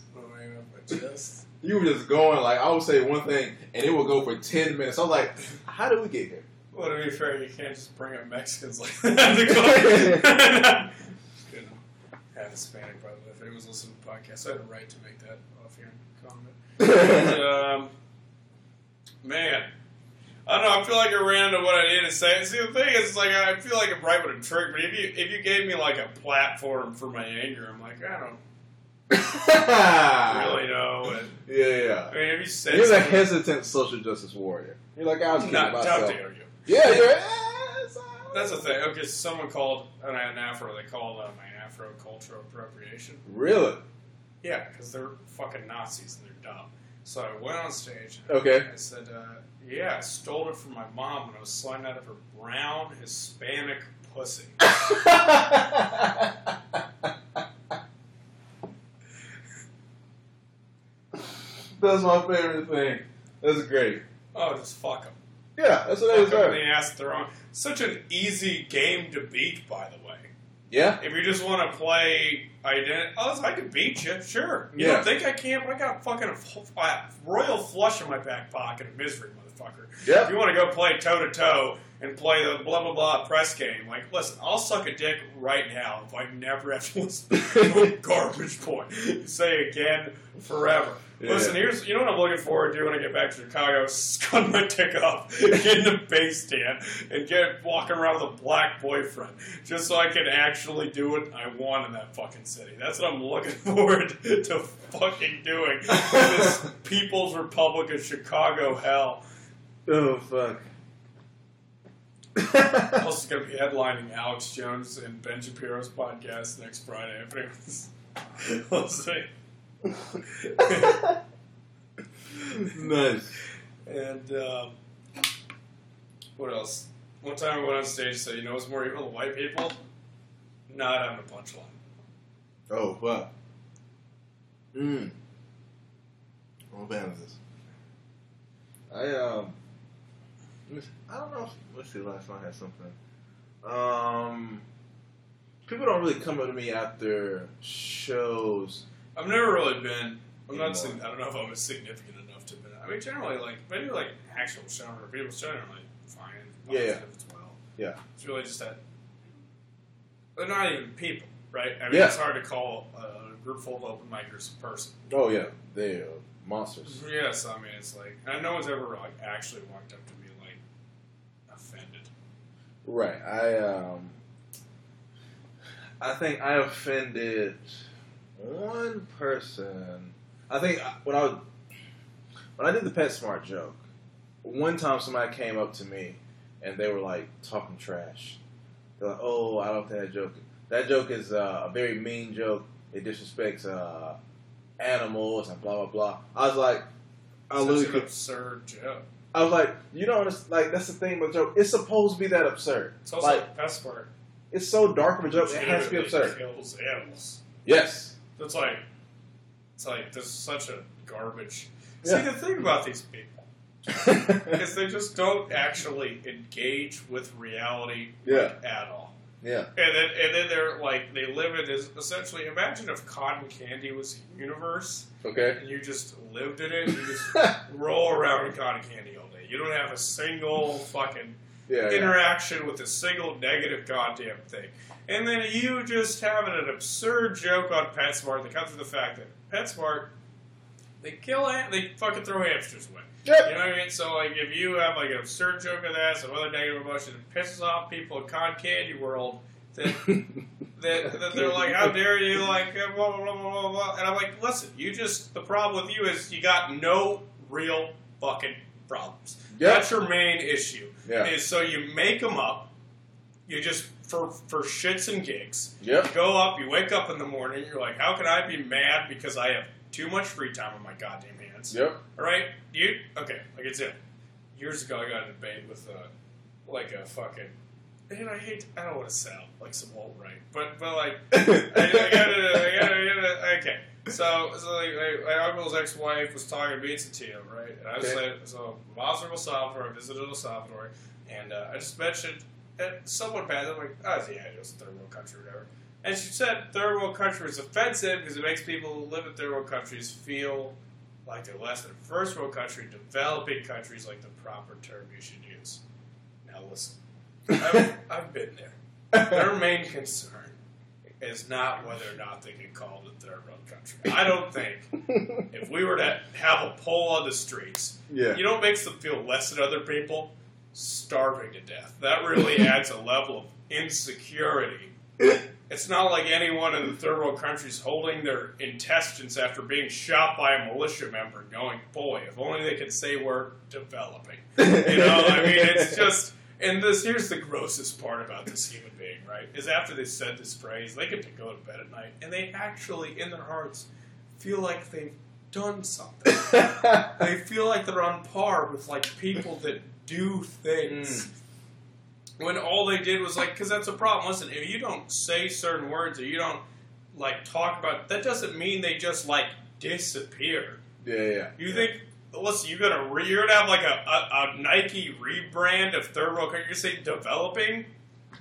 You were just going, like, I would say one thing, and it would go for 10 minutes. I was like, how did we get here?
Well, to be fair, you can't just bring up Mexicans like that. to go- Couldn't have Hispanic, by the way. Was listening to the podcast, I had a right to make that offhand comment. um, man, I don't know. I feel like I ran into what I needed to say. See, the thing is, like, I feel like I'm right with a trick, but if you if you gave me like a platform for my anger, I'm like, I don't really know. And,
Yeah, yeah.
I mean, if you said
You're the
something,
hesitant social justice warrior. You're like, I was kidding
not, how
myself.
dare you?
Yeah, you're. it's all right.
That's the thing. Okay, someone called an, an afro. They called uh, my afro cultural appropriation.
Really?
Yeah, because they're fucking Nazis and they're dumb. So I went on stage.
Okay.
I said, uh, "Yeah, I stole it from my mom when I was sliding out of her brown Hispanic pussy."
That's my favorite thing. That's great.
Oh, just fuck them.
Yeah, that's what they
Fuck 'em in
deserve.
the. They're. Such an easy game to beat, by the way.
Yeah?
If you just want to play identity, oh, I can beat you, sure. You
Yeah.
don't think I can? But I got fucking a royal flush in my back pocket of misery, motherfucker. Yeah.
If
you want to go play toe to toe and play the blah blah blah press game, like, listen, I'll suck a dick right now if I never have to listen to a garbage point. Say again forever.
Yeah.
Listen, here's you know what I'm looking forward to when I get back to Chicago: scun my dick off, get in the base stand, and get walking around with a black boyfriend, just so I can actually do what I want in that fucking city. That's what I'm looking forward to fucking doing. in this People's Republic of Chicago hell.
Oh, fuck.
Also, going to be headlining Alex Jones and Ben Shapiro's podcast next Friday. If anyone's listening.
nice.
And um, what else? One time I went on stage and said, "You know what's more evil than white people? Not having a punchline."
Oh, fuck. Mmm. I'm a fan of this. I, um, let me see. I don't know. If, let's see, last night I had something. Um, people don't really come up to me after shows
I've never really been. I'm not. sig- I don't know if I'm significant enough to be. I mean, generally, like if I do like actual shower, people's generally fine.
Yeah, yeah.
As well.
Yeah.
It's really just that they're not even people, right? I mean,
Yeah.
it's hard to call a group full of open micers a person.
Oh yeah, they are monsters.
Yes, I mean it's like, and no one's ever like actually walked up to me like offended.
Right. I um. I think I offended one person. I think when I was, when I did the PetSmart joke, one time somebody came up to me and they were like talking trash. They're like, "Oh, I don't think that joke. That joke is uh, a very mean joke. It disrespects uh, animals and blah blah blah." I was like, I
Such
literally
an absurd joke.
I was like, you don't. Like, that's the thing with joke. It's supposed to be that absurd.
It's also
Like,
best
it's so dark of a joke. It has to be absurd.
Kills animals.
Yes.
It's like, it's like this is such a garbage.
Yeah.
See the thing about these people is they just don't actually engage with reality
Yeah.
at all.
yeah.
And then, and then they're like, they live in this. Essentially, imagine if cotton candy was a universe,
Okay.
and you just lived in it. You just roll around in cotton candy all day. You don't have a single fucking
Yeah. yeah.
interaction with a single negative goddamn thing. And then you just having an absurd joke on PetSmart that comes from the fact that PetSmart, they kill, they fucking throw hamsters away. You know what I mean? So, like, if you have, like, an absurd joke of that, some other negative emotion that pisses off people in con Candy World, that, that, that they're like, how dare you, like, blah, blah, blah, blah, blah. And I'm like, listen, you just, the problem with you is you got no real fucking problems.
Yep.
That's your main issue.
Yeah.
Is so you make them up, you just, for, for shits and gigs,
Yep.
you go up, you wake up in the morning, you're like, how can I be mad because I have too much free time on my goddamn hands?
Yep.
All right, you okay? Like it's it. Years ago, I got in a debate with a like a fucking. And I hate. I don't want to sound like some alt right, but but like I, I gotta, I gotta, I gotta, okay. So so like my, my uncle's ex-wife was talking beats to him, right? And I was
Okay.
saying, so Mazda El Salvador, I visited El Salvador, and uh, I just mentioned and someone passed. I'm like, oh yeah, it was a third world country, or whatever. And she said third world country is offensive because it makes people who live in third world countries feel like they're less than first world country. Developing countries like the proper term you should use. Now listen, I've, I've been there. Their main concern is not whether or not they can call it a third world country. I don't think if we were to have a poll on the streets,
yeah.
you know what makes them feel less than other people? Starving to death. That really adds a level of insecurity. It's not like anyone in the third world countries holding their intestines after being shot by a militia member going, boy, if only they could say we're developing. You know, I mean, it's just. And this here's the grossest part about this human being, right? Is after they said this phrase, they get to go to bed at night, and they actually, in their hearts, feel like they've done something. they feel like they're on par with like people that do things. Hmm. When all they did was like, because that's a problem. Listen, if you don't say certain words or you don't like talk about, that doesn't mean they just like disappear.
yeah. Yeah.
You think? Listen, you're gonna re, you're gonna have like a, a, a Nike rebrand of third world country. You say developing.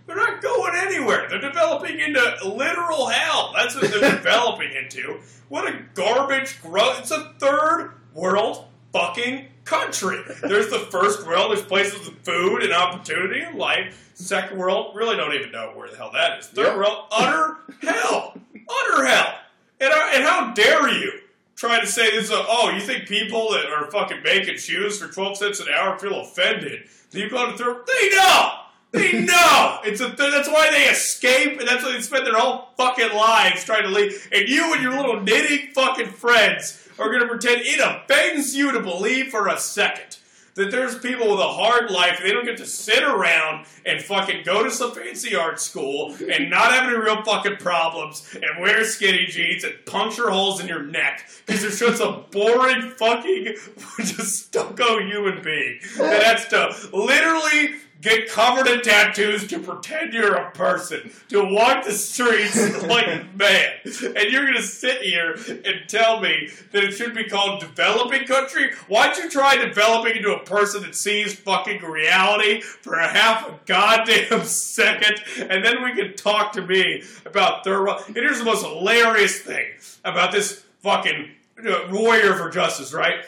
They're not going anywhere. They're developing into literal hell. That's what they're developing into. What a garbage growth. It's a third world fucking country. There's the first world. There's places with food and opportunity and life. Second world, really don't even know where the hell that is. Third
Yep.
world, utter hell. Utter hell. And, I, and how dare you try to say this? is a- oh, you think people that are fucking making shoes for 12 cents an hour feel offended? Do you go to third? They know! They know! It's a th- that's why they escape, and that's why they spend their whole fucking lives trying to leave. And you and your little knitting fucking friends are gonna pretend it offends you to believe for a second that there's people with a hard life. They don't get to sit around and fucking go to some fancy art school and not have any real fucking problems and wear skinny jeans and puncture holes in your neck because they're just a boring fucking just stucco human being that has to literally get covered in tattoos to pretend you're a person, to walk the streets like a man. And you're gonna sit here and tell me that it should be called developing country? Why don't you try developing into a person that sees fucking reality for a half a goddamn second, and then we can talk to me about world. And here's the most hilarious thing about this fucking uh, warrior for justice, right?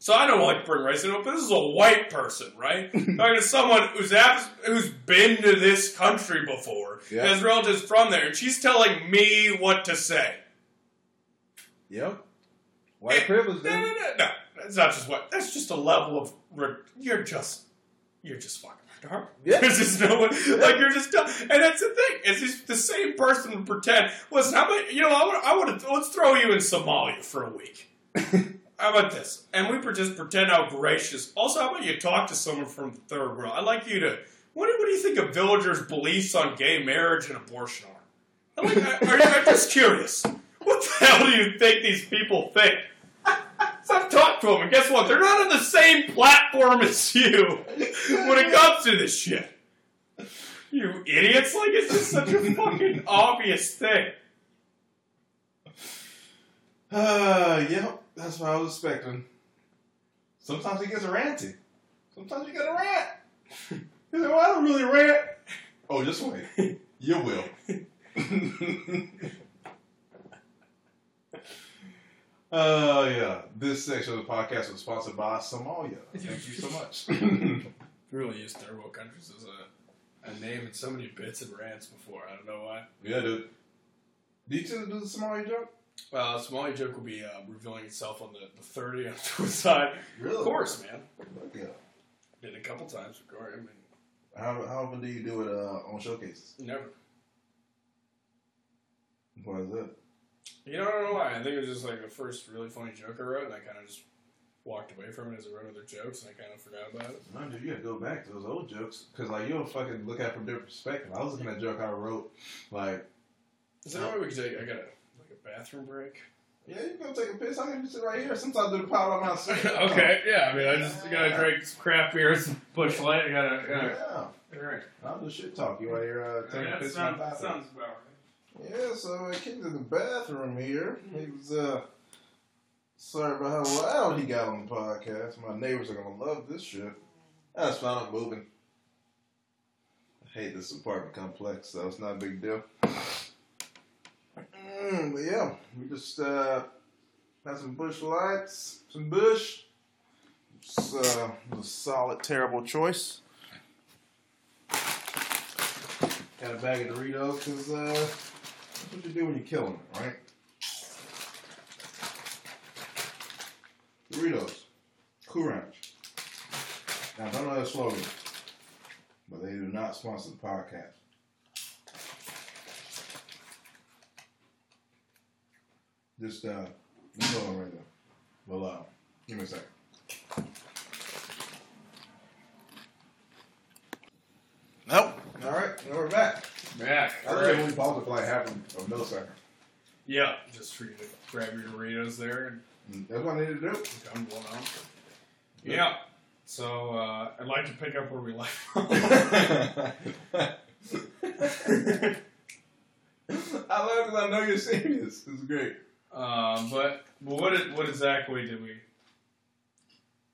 So I don't like to bring race into it, but this is a white person, right? Talking to someone who's abs- who's been to this country before,
Yeah.
has relatives from there, and she's telling me what to say.
Yep. White
Eh,
privilege,
No, no, no, no. That's not just what. That's just a level of. Re- you're just. You're just fucking retarded.
Yeah.
There's just no one. Like you're just. dumb. And that's the thing. It's just the same person would pretend. Listen, how about you know? I want. I to. Let's throw you in Somalia for a week. How about this? And we just pretend how gracious. Also, how about you talk to someone from the third world? I'd like you to. What do, what do you think of villagers' beliefs on gay marriage and abortion are? I'm, like, I, I'm just curious. What the hell do you think these people think? So I've talked to them, and guess what? They're not on the same platform as you when it comes to this shit. You idiots! Like it's just such a fucking obvious thing.
Uh, yep. That's what I was expecting. Sometimes he gets a ranty. Sometimes you get a rant. He's like, well, I don't really rant. Oh, just wait. You will. Uh, yeah. This section of the podcast was sponsored by Somalia. Thank you so much.
Really used third world countries as a, a name in so many bits and rants before. I don't know why.
yeah, dude. Did you do the Somalia joke?
Uh, Somali joke will be uh, revealing itself on the, the 30 on the twist side.
Really?
Of course, man.
Yeah.
Did it a couple times. I mean,
How, how often do you do it uh, on showcases?
never.
Why is that?
You know, I don't know why. I think it was just like the first really funny joke I wrote, and I kind of just walked away from it as I wrote other jokes, and I kind of forgot about it.
No, dude, you gotta go back to those old jokes because like you don't fucking look at it from a different perspective. I was looking at a joke I wrote like,
Is there a way we could take? I got a like a bathroom break.
yeah, you can go take a piss. I can just sit right here. Sometimes I do the power by myself.
okay, yeah. I mean, I just gotta drink some craft beer, some Busch Light. I gotta. gotta
Yeah,
all right.
I'll do shit talk. You right here uh, taking a
that
piss in
sounds,
my bathroom.
sounds about right.
Yeah, so I came to the bathroom here. He was uh sorry about how loud he got on the podcast. My neighbors are gonna love this shit. That's fine, I'm moving. I hate this apartment complex, so it's not a big deal. But yeah, we just uh had some Busch Lights, some Busch. It's uh, a solid, terrible choice. Got a bag of Doritos because uh, that's what you do when you kill them, right? Doritos, Cool Ranch. Now, I don't know their slogan, but they do not sponsor the podcast. Just, uh, just hold on right there. Well, uh, give me a second. Nope. All right, now we're back.
Back.
I
All
think we
right.
paused it for like half a, a millisecond.
Yeah, just for you to grab your Doritos there
Mm, That's what I needed to do.
and come one on. Yeah. So uh, I'd like to pick up where we left off.
I love it because I know you're serious. This is great.
Um, but but what did, what exactly did we?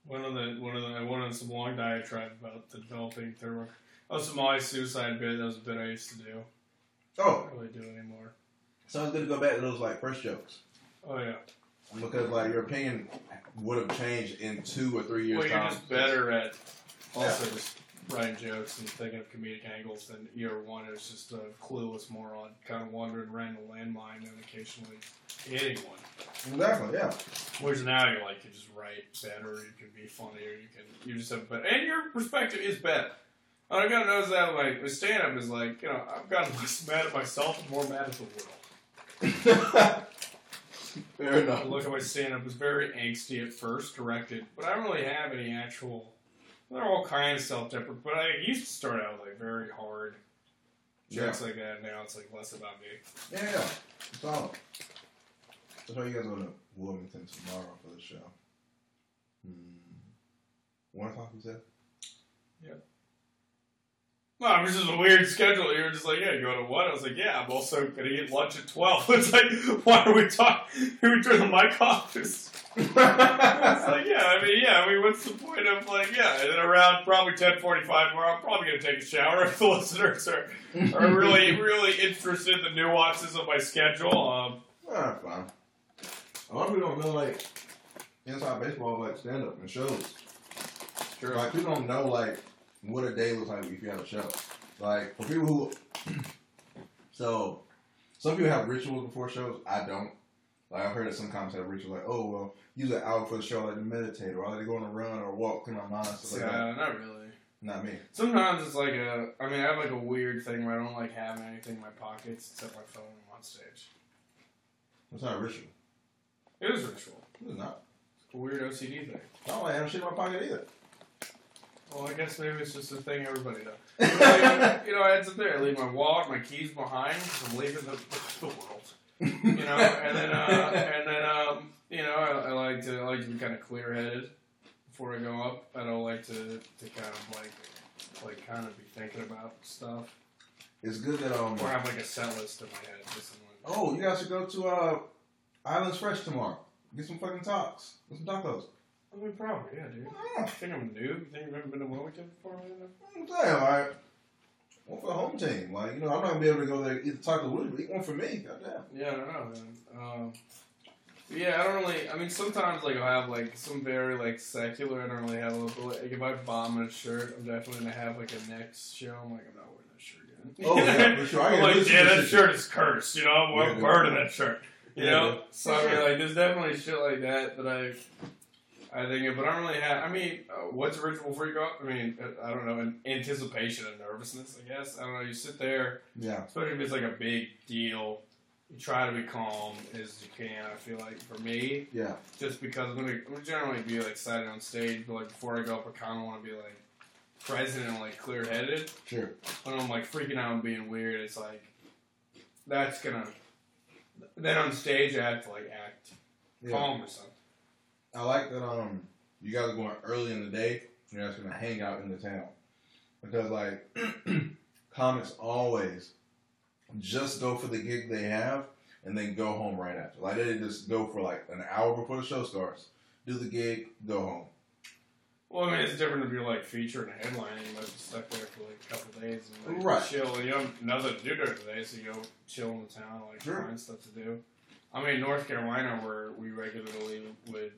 One of the one of the I went on some long diatribe about the developing third world. Oh, Somali suicide bit. That was a bit I used to do.
Oh,
Don't really do anymore.
so it's good to go back to those like first jokes
Oh yeah.
because like your opinion would have changed in two or three years
Well, you're
time.
just better at also just writing jokes and thinking of comedic angles than year one. is just a clueless moron, kind of wandering around a landmine and occasionally hitting one.
Exactly. Yeah.
Whereas now you're like you just write better, you can be funnier, you can you just have better, and your perspective is better. And I gotta notice that like with stand up is like you know I've gotten less mad at myself and more mad at the world.
Fair
I
enough.
look at my stand up was very angsty at first, directed, but I don't really have any actual. They're all kind of self deprecating, but I used to start out like very hard jokes like that. Now it's like less about me.
Yeah, yeah. It's all. That's why you guys go to Wilmington tomorrow for the show. Hmm. One o'clock, you said?
Well, it was just a weird schedule. You were just like, yeah, you go to what? I was like, yeah, I'm also gonna eat lunch at twelve. It's like, why are we talking? We turn the mic off. It's it's like, yeah, I mean, yeah, I mean, what's the point of like, yeah, and then around probably ten forty-five, where I'm probably gonna take a shower if the listeners are are really, really interested in the nuances of my schedule. Um,
Ah, fine. A lot of people don't know like inside baseball, like stand up and shows.
True.
Like people don't know like what a day looks like if you have a show. Like for people who, so some people have rituals before shows. I don't. Like I've heard that some comics have rituals like, oh well, use an hour for the show, like to meditate, or I like to go on a run or walk, clear my mind, stuff like that.
Yeah, not really.
Not me.
Sometimes it's like a. I mean, I have like a weird thing where I don't like having anything in my pockets except my phone on stage.
It's not a ritual.
It is ritual.
It's not.
It's a weird OCD thing.
I don't like having shit in my pocket either.
Well, I guess maybe it's just a thing everybody does. You know, you know, I had something. I leave my wallet, my keys behind because I'm leaving the, the world. You know, and then uh, and then um, you know, I, I like to I like to be kind of clear headed before I go up. I don't like to to kind of like like kind of be thinking about stuff
It's good that um.
or have like a set list in my head. Just in one-
Oh, you guys should go to uh, Islands Fresh tomorrow. Get some fucking talks. Get some tacos.
I mean, probably, yeah, dude.
Mm,
You think I'm a noob? You think you've ever been to Wilmington before?
I'm saying, like, one for the home team. Like, you know, I'm not gonna be able to go there and eat the taco with but eat one for me. Goddamn.
Yeah, I don't know, man. Um, yeah, I don't really. I mean, sometimes like I'll have like some very like secular. I don't really have a little. Like if I bomb in a shirt, I'm definitely gonna have like a next show. I'm like, I'm not wearing that shirt again.
Oh, yeah, for sure. I
like, yeah, that shirt is cursed. You know, I'm,
Yeah,
burning that shirt. You
Yeah,
know,
dude.
so I mean, like, there's definitely shit like that that I. I think, but I don't really have. I mean, uh, what's ritual before you go up? I mean, uh, I don't know, an anticipation and nervousness. I guess I don't know. You sit there,
Yeah.
especially if it's like a big deal. You try to be calm as you can. I feel like for me,
Yeah.
just because I'm gonna, I'm gonna generally be like excited on stage, but like before I go up, I kind of want to be like present and like clear headed.
Sure.
When I'm like freaking out and being weird, it's like that's gonna. Then on stage, I have to like act
Yeah.
calm or something.
I like that um you guys are going early in the day. You're just gonna hang out in the town because like comics always just go for the gig they have and then go home right after. Like they just go for like an hour before the show starts, do the gig, go home.
Well, I mean, it's different if you're like featured and headlining. You might be stuck there for like a couple days and like,
Right.
chill. And you have nothing to do during the day, so you go chill in the town, like
Sure.
find stuff to do. I mean, North Carolina, where we regularly would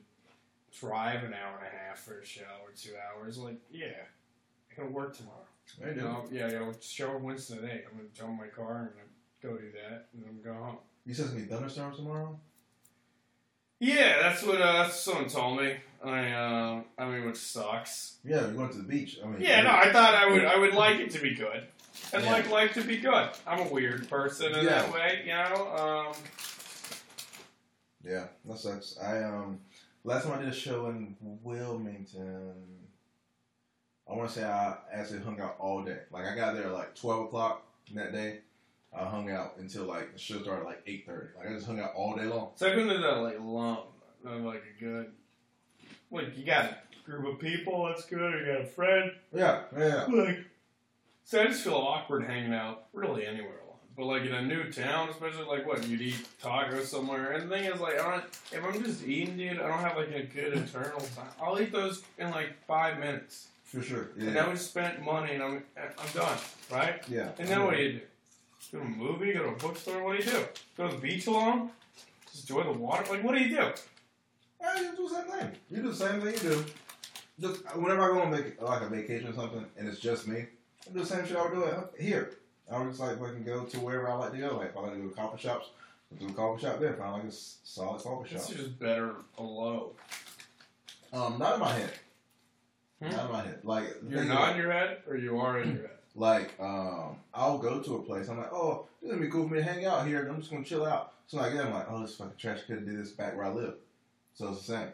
drive an hour and a half for a show or two hours. Like, yeah, I gotta work tomorrow. You
do.
know, yeah, I gotta show Winston eight. I'm gonna jump my car and I'm go do that, and then go home.
You said it's gonna be thunderstorms tomorrow?
Yeah, that's what uh, that's what someone told me. I uh, I mean, which sucks.
Yeah, we went to the beach. I mean
Yeah, no, I thought I would I would like it to be good. I'd
Yeah.
like life to be good. I'm a weird person in that way, you know. Um,
Yeah, that sucks. I um last time I did a show in Wilmington, I want to say I actually hung out all day. Like I got there at like twelve o'clock that day. I hung out until like the show started at like eight thirty. Like I just hung out all day long.
so I couldn't do that like alone. Not uh, like a good. Like you got a group of people, that's good. Or you got a friend.
Yeah, yeah.
Like, so I just feel awkward hanging out really anywhere. But like in a new town, especially like what you'd eat tacos somewhere. And the thing is, like, I don't, if I'm just eating, dude, I don't have like a good internal time. I'll eat those in like five minutes.
For sure. Yeah.
And
Yeah.
now we spent money, and I'm I'm done, right?
Yeah.
And then what do you do? Go to a movie? Go to a bookstore? What do you do? Go to the beach alone? Just enjoy the water? Like, what do you do?
Yeah, you do the same thing. You do the same thing you do. Just whenever I go on vac- like a vacation or something, and it's just me, I do the same shit I would do here. I would just like fucking go to wherever I like to go. Like if I like to go to coffee shops, go to a coffee shop there. Find like a s- solid coffee shop.
It's
shop.
just better alone.
Um, not in my head.
Hmm?
Not in my head. Like
You're not
is,
in your head, or you are in your head?
like um, I'll go to a place. I'm like, oh, this is gonna be cool for me to hang out here. I'm just gonna chill out. So like, yeah, I'm like, oh, this fucking trash could do this back where I live. So it's the same.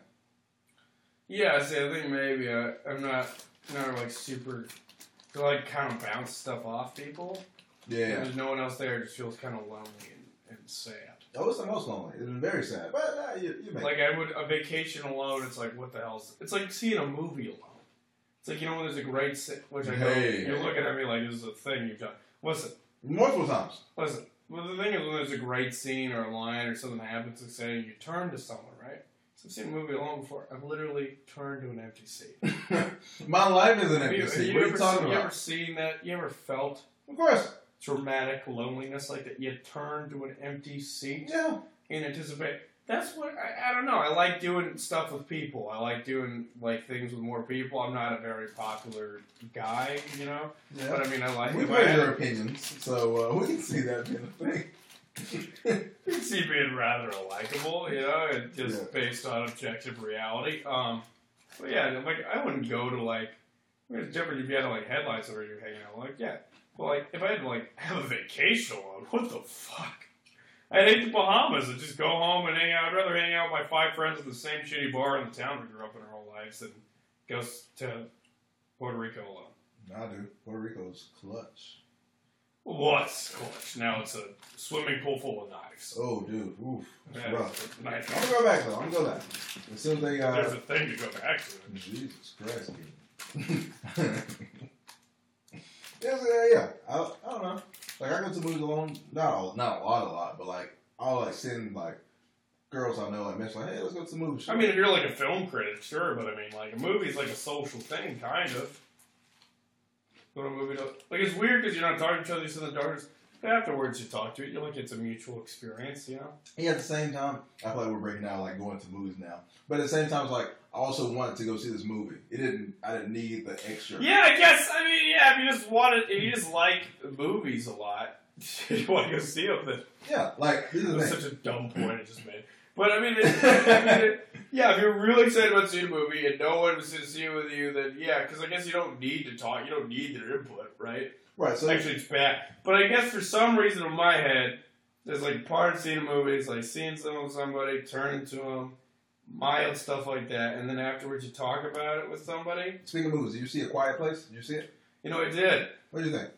Yeah, see, I think maybe I, I'm not, not like super, to like kind of bounce stuff off people.
Yeah.
There's no one else there, it just feels kind of lonely and, and sad.
Oh, it's the most lonely. It's been very sad, but uh, you, you make
Like I would a vacation alone. It's like what the hell's? It's like seeing a movie alone. It's like you know when there's a great si- which I know
Hey.
you're looking at me like this is a thing you've done. Listen,
multiple times.
listen. Well, the thing is when there's a great scene or a line or something happens say you turn to someone, right? So I've seen a movie alone before. I've literally turned to an empty seat.
My life is an empty seat. What are
ever
you talking
seen, you ever seen that? You ever felt
Of course.
Dramatic loneliness like that? You turn to an empty seat
Yeah.
and anticipate. that's what I, I don't know. I like doing stuff with people. I like doing like things with more people. I'm not a very popular guy, you know.
Yeah.
But I mean, I like.
we heard your opinions, so uh, we can see that being a thing.
You can see being rather likable, you know, and just
Yeah.
based on objective reality. Um, but yeah, like I wouldn't go to like. I mean, it's different if you had like headlights where you're hanging out. Like, yeah, but like if I had to like have a vacation alone, what the fuck? I'd hate the Bahamas and just go home and hang out. I'd rather hang out with my five friends at the same shitty bar in the town we grew up in our whole lives than go to Puerto Rico alone.
Nah, dude. Puerto Rico's clutch.
What's clutch? Now it's a swimming pool full of knives.
Oh, dude. Oof. That's
Yeah,
rough. I'm gonna go back though. I'm gonna go back. As soon as they uh,
There's a thing to go back to.
Jesus Christ, dude. yeah, yeah, yeah. I, I don't know. Like I go to movies alone. Not a, not a lot, a lot, but like I'll like send like girls I know like mention like, hey, let's go to the movie.
I mean, if you're like a film critic, sure, but I mean, like a movie's like a social thing, kind of. Go to a movie to like it's weird because you're not talking to each other, you sit in the darkness. But afterwards, you talk to it. You're like it's a mutual experience, you know.
yeah, at the same time, I feel like we're breaking down like going to movies now. But at the same time, it's like I also wanted to go see this movie. It didn't. I didn't need the extra.
Yeah, I guess. I mean, yeah. If you just wanted, if you just like movies a lot, you want to go see them. Then
Yeah, like this is
It was such a dumb point I just made. But I mean, it, I mean it, yeah, if you're really excited about seeing a movie and no one was to see it with you, then yeah, because I guess you don't need to talk, you don't need their input, right?
Right. So
Actually, it's bad. But I guess for some reason in my head, there's like part of seeing a movie is like seeing some with somebody, turning to them, mild stuff like that, and then afterwards you talk about it with somebody.
speaking of movies, did you see A Quiet Place? Did you see it?
You know, I did.
What do you think?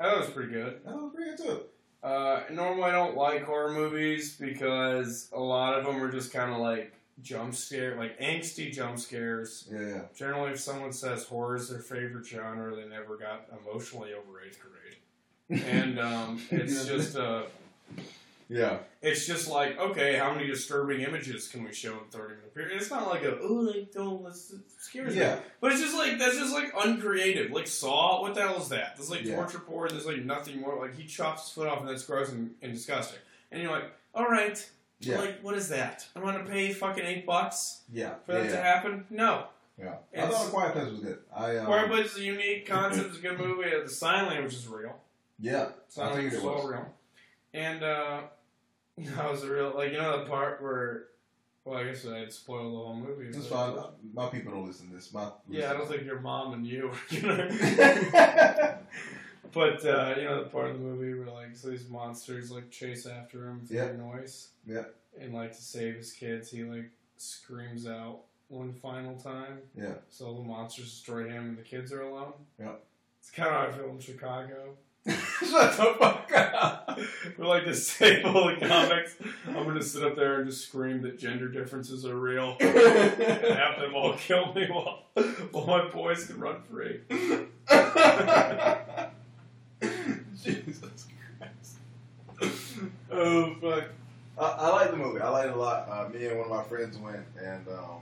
I thought it was pretty good.
That was pretty good too.
Uh, normally, I don't like horror movies because a lot of them are just kind of like jump scare, like angsty jump scares.
Yeah.
Generally, if someone says horror is their favorite genre, they never got emotionally over eighth grade. And um, it's just uh,
Yeah.
it's just like okay, how many disturbing images can we show in thirty minute period? It's not like a oh, like don't let's scares me.
Yeah.
But it's just like that's just like uncreative. Like Saw, what the hell is that? There's like
Yeah.
torture porn. There's like nothing more. Like he chops his foot off and that's gross and, and disgusting. And you're like, all right,
Yeah.
like what is that? I'm gonna pay fucking eight bucks
Yeah.
for
yeah,
that to happen? No.
yeah. I thought Quiet Place was good. I um,
Quiet Place is a unique concept. It's a good movie. The sign language is real.
Yeah.
Sign
I
language
think
is
it was.
all real. And uh, that was a real like you know the part where. Well, I guess I'd spoil the whole movie.
It's fine. My people don't listen to this. My
Yeah, I don't think your mom and you. are gonna- But uh, you know the part of the movie where like so these monsters like chase after him for
Yeah.
the noise.
Yeah.
And like to save his kids, he like screams out one final time.
Yeah.
So the monsters destroy him and the kids are alone.
Yeah.
It's kind of how I feel in Chicago.
Shut the fuck up.
We're like disabled comics. I'm gonna sit up there and just scream that gender differences are real. and have them all kill me while, while my boys can run free.
Jesus Christ. Oh fuck. I, I like the movie. I like it a lot. Uh, me and one of my friends went, and um,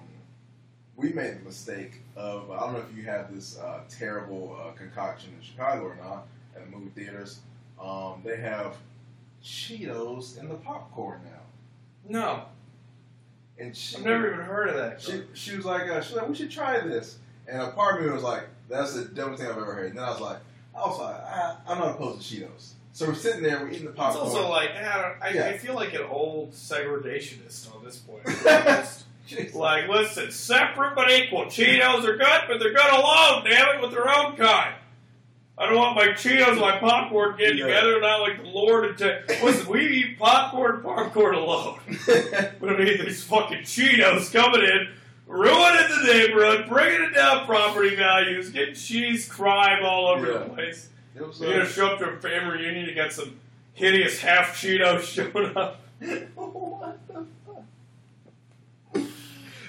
we made the mistake of I don't know if you have this uh, terrible uh, concoction in Chicago or not at the movie theaters. Um, they have Cheetos in the popcorn now,
No,
and she,
I've never even heard of that.
She, she was like, uh, she was like, we should try this. And a part of me was like, that's the dumbest thing I've ever heard. And then I was like, I was like, I, I'm not opposed to Cheetos. So we're sitting there, we're eating the popcorn.
It's also like I, I,
Yeah.
I feel like an old segregationist on this point. Like, listen, separate but equal. Cheetos are good, but they're good alone. Damn it, with their own kind. I don't want my Cheetos and my popcorn getting
Yeah.
together, not like the Lord and te- Listen, we eat popcorn, popcorn alone. We don't need these fucking Cheetos coming in, ruining the neighborhood, bringing it down property values, getting cheese crime all over
Yeah.
the place. You're gonna
uh,
show up to a family reunion, you got some hideous half Cheetos showing up.
what the fuck?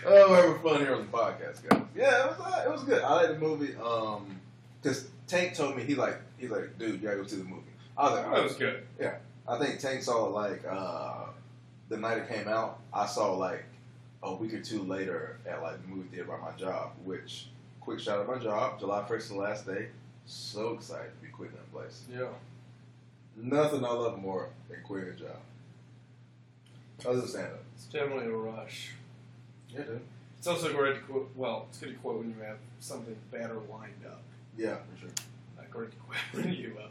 Oh, we're having fun here on the podcast, guys. Yeah, it was, uh, it was good. I like the movie. Um, cause Tank told me he like he's like, dude, you gotta go see the movie. I was like,
That was good.
Yeah, I think Tank saw it like uh, the night it came out. I saw like a week or two later at like the movie theater by my job. Which quick shout out my job. July first is the last day. So excited to be quitting that place.
Yeah.
Nothing I love more than quitting a job. Other than stand up.
It's definitely a rush.
Yeah, dude.
It's also great to quit. Well, it's good to quit when you have something better lined up.
Yeah, for sure.
Not great to quit when you uh,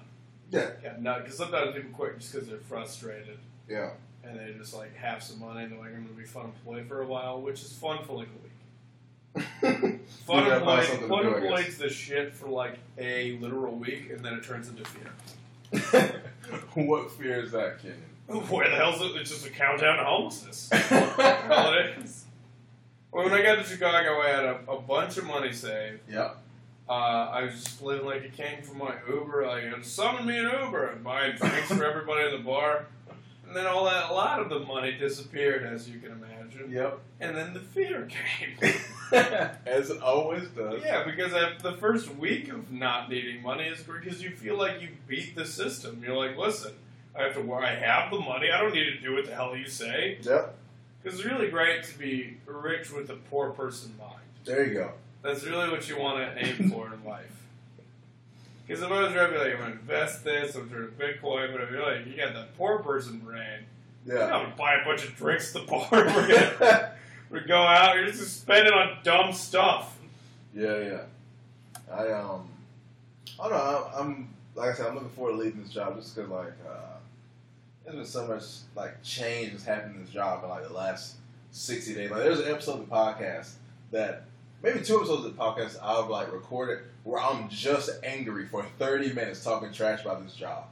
Yeah.
got nut. Because sometimes people quit just because they're frustrated
Yeah.
and they just like have some money and they're like, I'm gonna be fun employee for a while, which is fun for like a week. Fun
You gotta find
employee,
to
fun
I
the shit for like a literal week, and then it turns into fear.
what fear is that, Kenyon?
Where the hell's it? It's just a countdown to homelessness. All it is. Well, when I got to Chicago, I had a, a bunch of money saved.
Yep.
Uh, I was just living like a king for my Uber. Like, I'd summon me an Uber and buying drinks for everybody in the bar. And then all that, a lot of the money disappeared, as you can imagine.
Yep.
And then the fear came.
As it always does.
yeah, because after the first week of not needing money is because you feel like you beat the system. You're like, listen, I have to. wor- I have the money. I don't need to do what the hell you say.
Yep.
Because it's really great to be rich with a poor person mind.
There you go.
That's really what you want to aim for in life. Because if I was trying to be like, I'm going to invest this, I'm turning Bitcoin, but if you're like, you got that poor person brain, you're
Yeah.
not going to buy a bunch of drinks at the bar. We're going to go out, you're just spending on dumb stuff.
Yeah, yeah. I um, I don't know. I, I'm like I said, I'm looking forward to leaving this job just because like uh, there's been so much like change that's happened in this job in like the last sixty days. Like there's an episode of the podcast that maybe two episodes of the podcast I've like recorded where I'm just angry for thirty minutes talking trash about this job.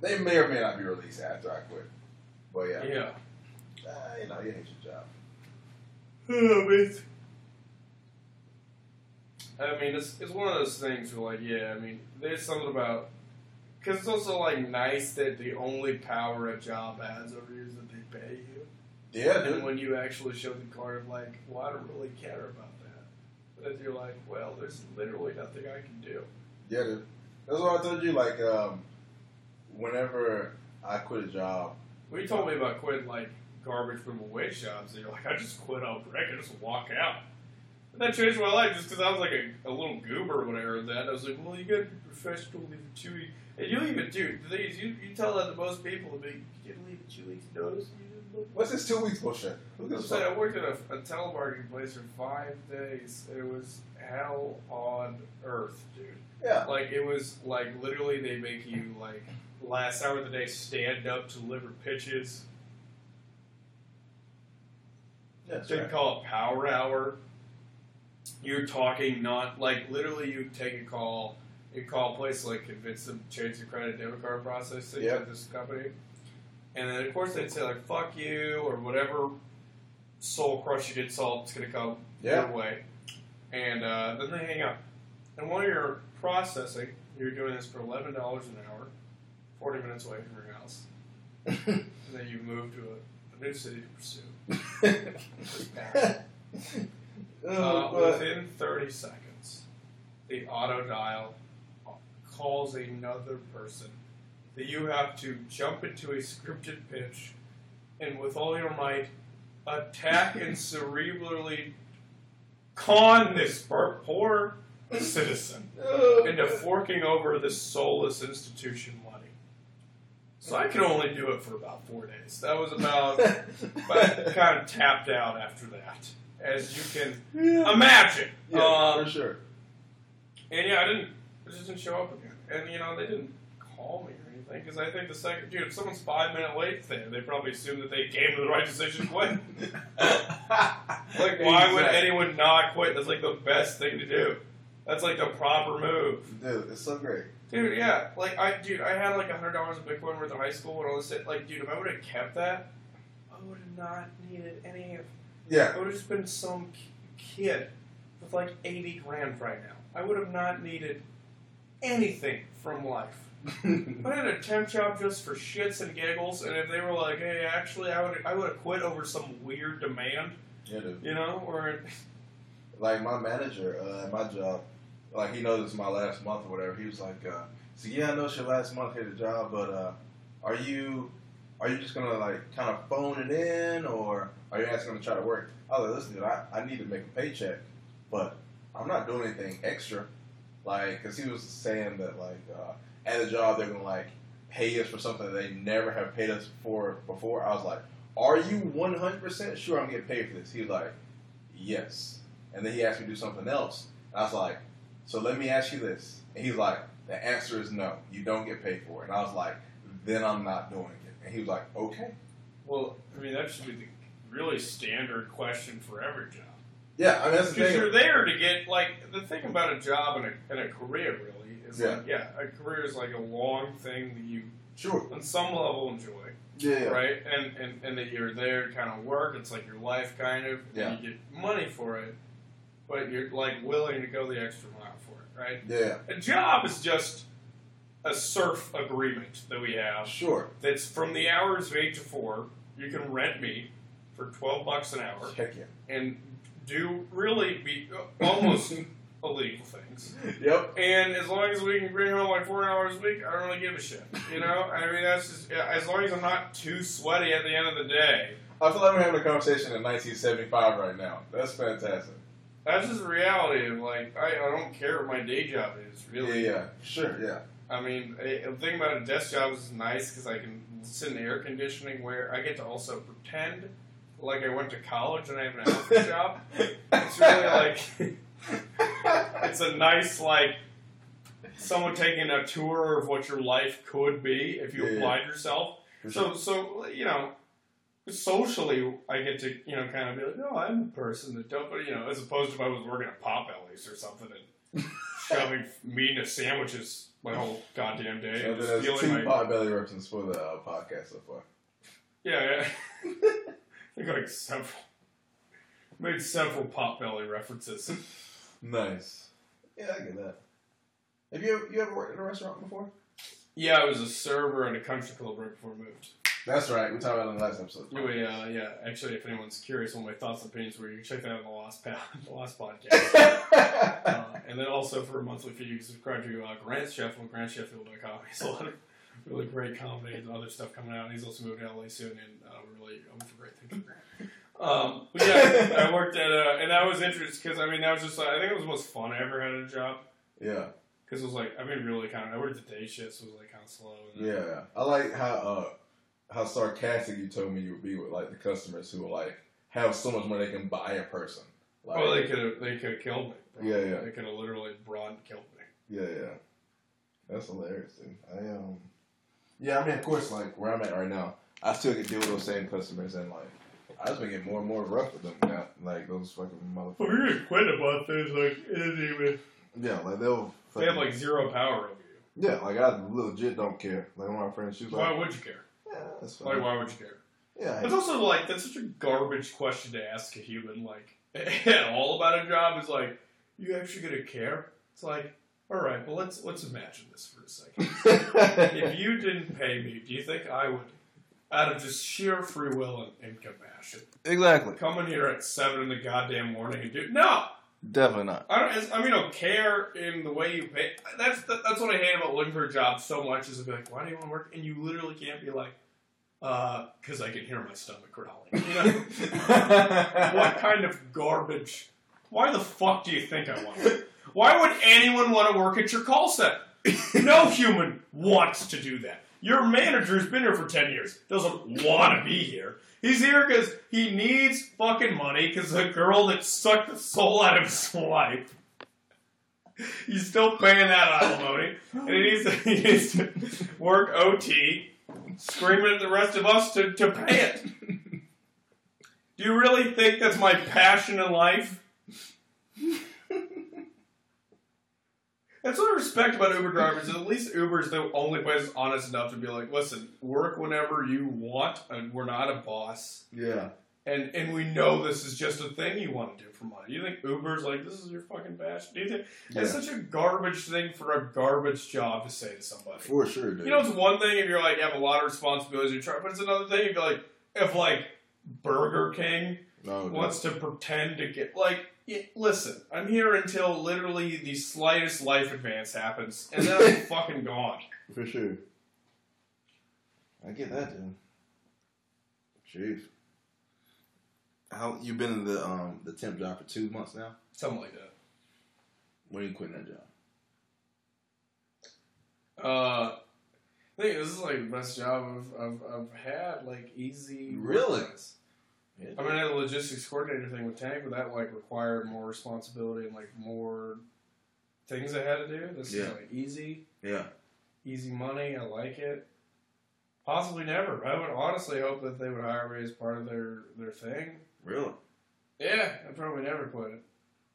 They may or may not be released after I quit, but yeah,
Yeah.
uh, you know, you hate your job.
Oh. I mean, it's, it's one of those things where, like, yeah, I mean, there's something about. Because it's also, like, nice that the only power a job has over you is that they pay you.
Yeah,
And
dude.
when you actually show the card of, like, well, I don't really care about But you're like, well, there's literally nothing I can do.
Yeah, dude. That's what I told you. Like, um, whenever I quit a job,
Well, you told me about quitting, like, garbage minimum wage jobs, and you're like, I just quit all break, I just walk out. And that changed my life just because I was like a, a little goober when I heard that. I was like, well, you got to be professional, leave a two you even do. The thing is, you, you tell that to most people, but you didn't leave a two weeks notice. You
what's this two weeks bullshit? Who
I
gives a?
I worked at a, a telemarketing place for five days. It was hell on earth, dude.
Yeah.
Like it was like literally they make you like last hour of the day stand up to deliver pitches.
Yeah, that's
They
right.
call it power hour. You're talking not like literally you take a call, you call a place like convince them to change the credit debit card processing
Yep.
at this company. And then of course they'd say like fuck you or whatever soul crush you get crushing insult's gonna come
Yeah.
your way. And uh, then they hang up. And while you're processing, you're doing this for eleven dollars an hour, forty minutes away from your house. And then you move to a, a new city to pursue. Uh,
Oh,
within 30 seconds, the auto dial calls another person that you have to jump into a scripted pitch and with all your might attack and cerebrally con this poor- citizen into forking over this soulless institution money. So I could only do it for about four days. That was about, but kind of tapped out after that, as you can
yeah,
imagine.
yeah
Um,
for sure.
and yeah, I didn't. It just didn't show up again. And you know, they didn't call me or anything because I think the second, dude, if someone's five minute late there, they probably assume that they came to the right decision to quit. like, why would anyone not quit? That's like the best thing to do. That's like the proper move.
Dude, it's so great.
Dude, yeah, like I, dude, I had like a hundred dollars of Bitcoin worth in high school and all this shit. Like, dude, if I would have kept that, I would have not needed any of.
Yeah.
I would have just been some k- kid with like eighty grand right now. I would have not needed anything from life. I had a temp job just for shits and giggles, and if they were like, "Hey, actually, I would, I would have quit over some weird demand,"
yeah,
you know, or
Like my manager uh, at my job, like he knows it's my last month or whatever. He was like, uh, "So yeah, I know it's your last month here at the job, but uh, are you are you just gonna like kind of phone it in, or are you actually gonna try to work?" I was like, "Listen, dude, I, I need to make a paycheck, but I'm not doing anything extra." Like, cause he was saying that like uh, at the job they're gonna like pay us for something they never have paid us for before. I was like, "Are you one hundred percent sure I'm getting paid for this?" He was like, "Yes." And then he asked me to do something else. And I was like, "So let me ask you this." And he's like, "The answer is no. You don't get paid for it." And I was like, "Then I'm not doing it." And he was like, "Okay."
Well, I mean, that should be the really standard question for every job.
Yeah, I mean that's the
Because
thing.
you're there to get like the thing about a job and a, and a career really is like yeah, a career is like a long thing that you
Sure.
on some level enjoy,
Yeah.
right? And, and and that you're there to kind of work. It's like your life kind of.
Yeah.
And you get money for it, but you're like willing to go the extra mile for it, right?
Yeah.
A job is just a surf agreement that we have
Sure.
that's from the hours of eight to four. You can rent me for twelve bucks an hour
Heck yeah.
and do really be almost illegal things.
Yep.
And as long as we can bring home like four hours a week, I don't really give a shit. You know, I mean that's just as long as I'm not too sweaty at the end of the day.
I feel like we're having a conversation in 1975 right now. That's fantastic.
That's just the reality of like I, I don't care what my day job is really.
Yeah, yeah. Sure, yeah.
I mean, the thing about a desk job is nice because I can sit in the air conditioning where I get to also pretend like I went to college and I have an office job. It's really like it's a nice like someone taking a tour of what your life could be if you
Yeah, yeah.
applied yourself.
For
So so you know, socially I get to you know kind of be like, no, I'm a person that don't, but you know, as opposed to if I was working at Pop Potbellies or something and shoving meat sandwiches my whole goddamn day,
So
and
there's two
my
Potbelly references for the uh, podcast so far.
yeah, yeah. I think like several made several Potbelly references.
Nice. Yeah, I get that. Have you ever, you ever worked at a restaurant before?
Yeah, I was a server at a country club right before I moved.
That's right. We talked about it in the last episode.
Anyway, uh, yeah, actually, if anyone's curious on my thoughts and opinions, where you can check that out in the last, pa- the last podcast. uh, and then also for a monthly fee, you can subscribe to uh, Grant Sheffield, grantsheffield.com. He's a lot of really great comedy and other stuff coming out. And he's also moving to LA soon, and uh, we're really hoping for great things. Um, but yeah, I worked at, uh, and that was interesting because I mean, that was just, like, I think it was the most fun I ever had at a job.
yeah,
Because it was like, I mean, really kind of, I worked the day shifts, so it was like kind of slow. And
yeah. I like how uh, how sarcastic you told me you would be with like the customers who like have so much money they can buy a person. Like,
Oh, they could have they could have killed me. bro.
Yeah, yeah.
They could have literally brought and killed me.
Yeah, yeah. That's hilarious, dude. I um Yeah, I mean of course like where I'm at right now, I still get deal with those same customers and like I just been getting more and more rough with them now. Like those fucking
Well,
motherfuckers.
you're gonna quit about this, like it isn't even.
Yeah, like they'll
They have like zero power over you.
Yeah, like I legit don't care. Like one of my friends, she was
Why
like,
would you care?
Yeah, that's
Like,
fine.
why would you care?
Yeah,
It's also like that's such a garbage question to ask a human, like at all about a job. Is like, you actually gonna care? It's like, all right, well let's let's imagine this for a second. if you didn't pay me, do you think I would, out of just sheer free will and, and compassion,
Exactly.
come in here at seven in the goddamn morning and do no?
Definitely not.
I don't. I mean, I don't care in the way you pay. That's the, that's what I hate about looking for a job so much. Is to be like, why do you want to work? And you literally can't be like, uh, because I can hear my stomach growling. You know, what kind of garbage? Why the fuck do you think I want? to? Why would anyone want to work at your call center? No human wants to do that. Your manager's been here for 10 years, doesn't want to be here. He's here because he needs fucking money because the girl that sucked the soul out of his life. He's still paying that alimony, and he needs to, he needs to work OT, screaming at the rest of us to, to pay it. Do you really think that's my passion in life? That's what I respect about Uber drivers. Is at least Uber is the only place honest enough to be like, listen, work whenever you want, and we're not a boss.
yeah.
And and we know this is just a thing you want to do for money. You think Uber's like this is your fucking passion? Do you think it's such a garbage thing for a garbage job to say to somebody?
For sure, dude.
You know, it's one thing if you're like you have a lot of responsibilities, you try, but it's another thing if you're like if like Burger King
no, dude.
wants to pretend to get like. Y- Listen, I'm here until literally the slightest life advance happens, and then I'm fucking gone.
For sure. I get that, dude. Jeez. How you been in the um the temp job for two months now?
Something like that.
When are you quitting that job?
Uh, I think this is like the best job I've, I've, I've had, like easy.
Really?
I mean, I had a logistics coordinator thing with Tank, but that like required more responsibility and like more things I had to do. This
Yeah.
is like easy,
Yeah.
easy money. I like it. Possibly never. I would honestly hope that they would hire me as part of their their thing.
Really?
Yeah, I'd probably never quit it.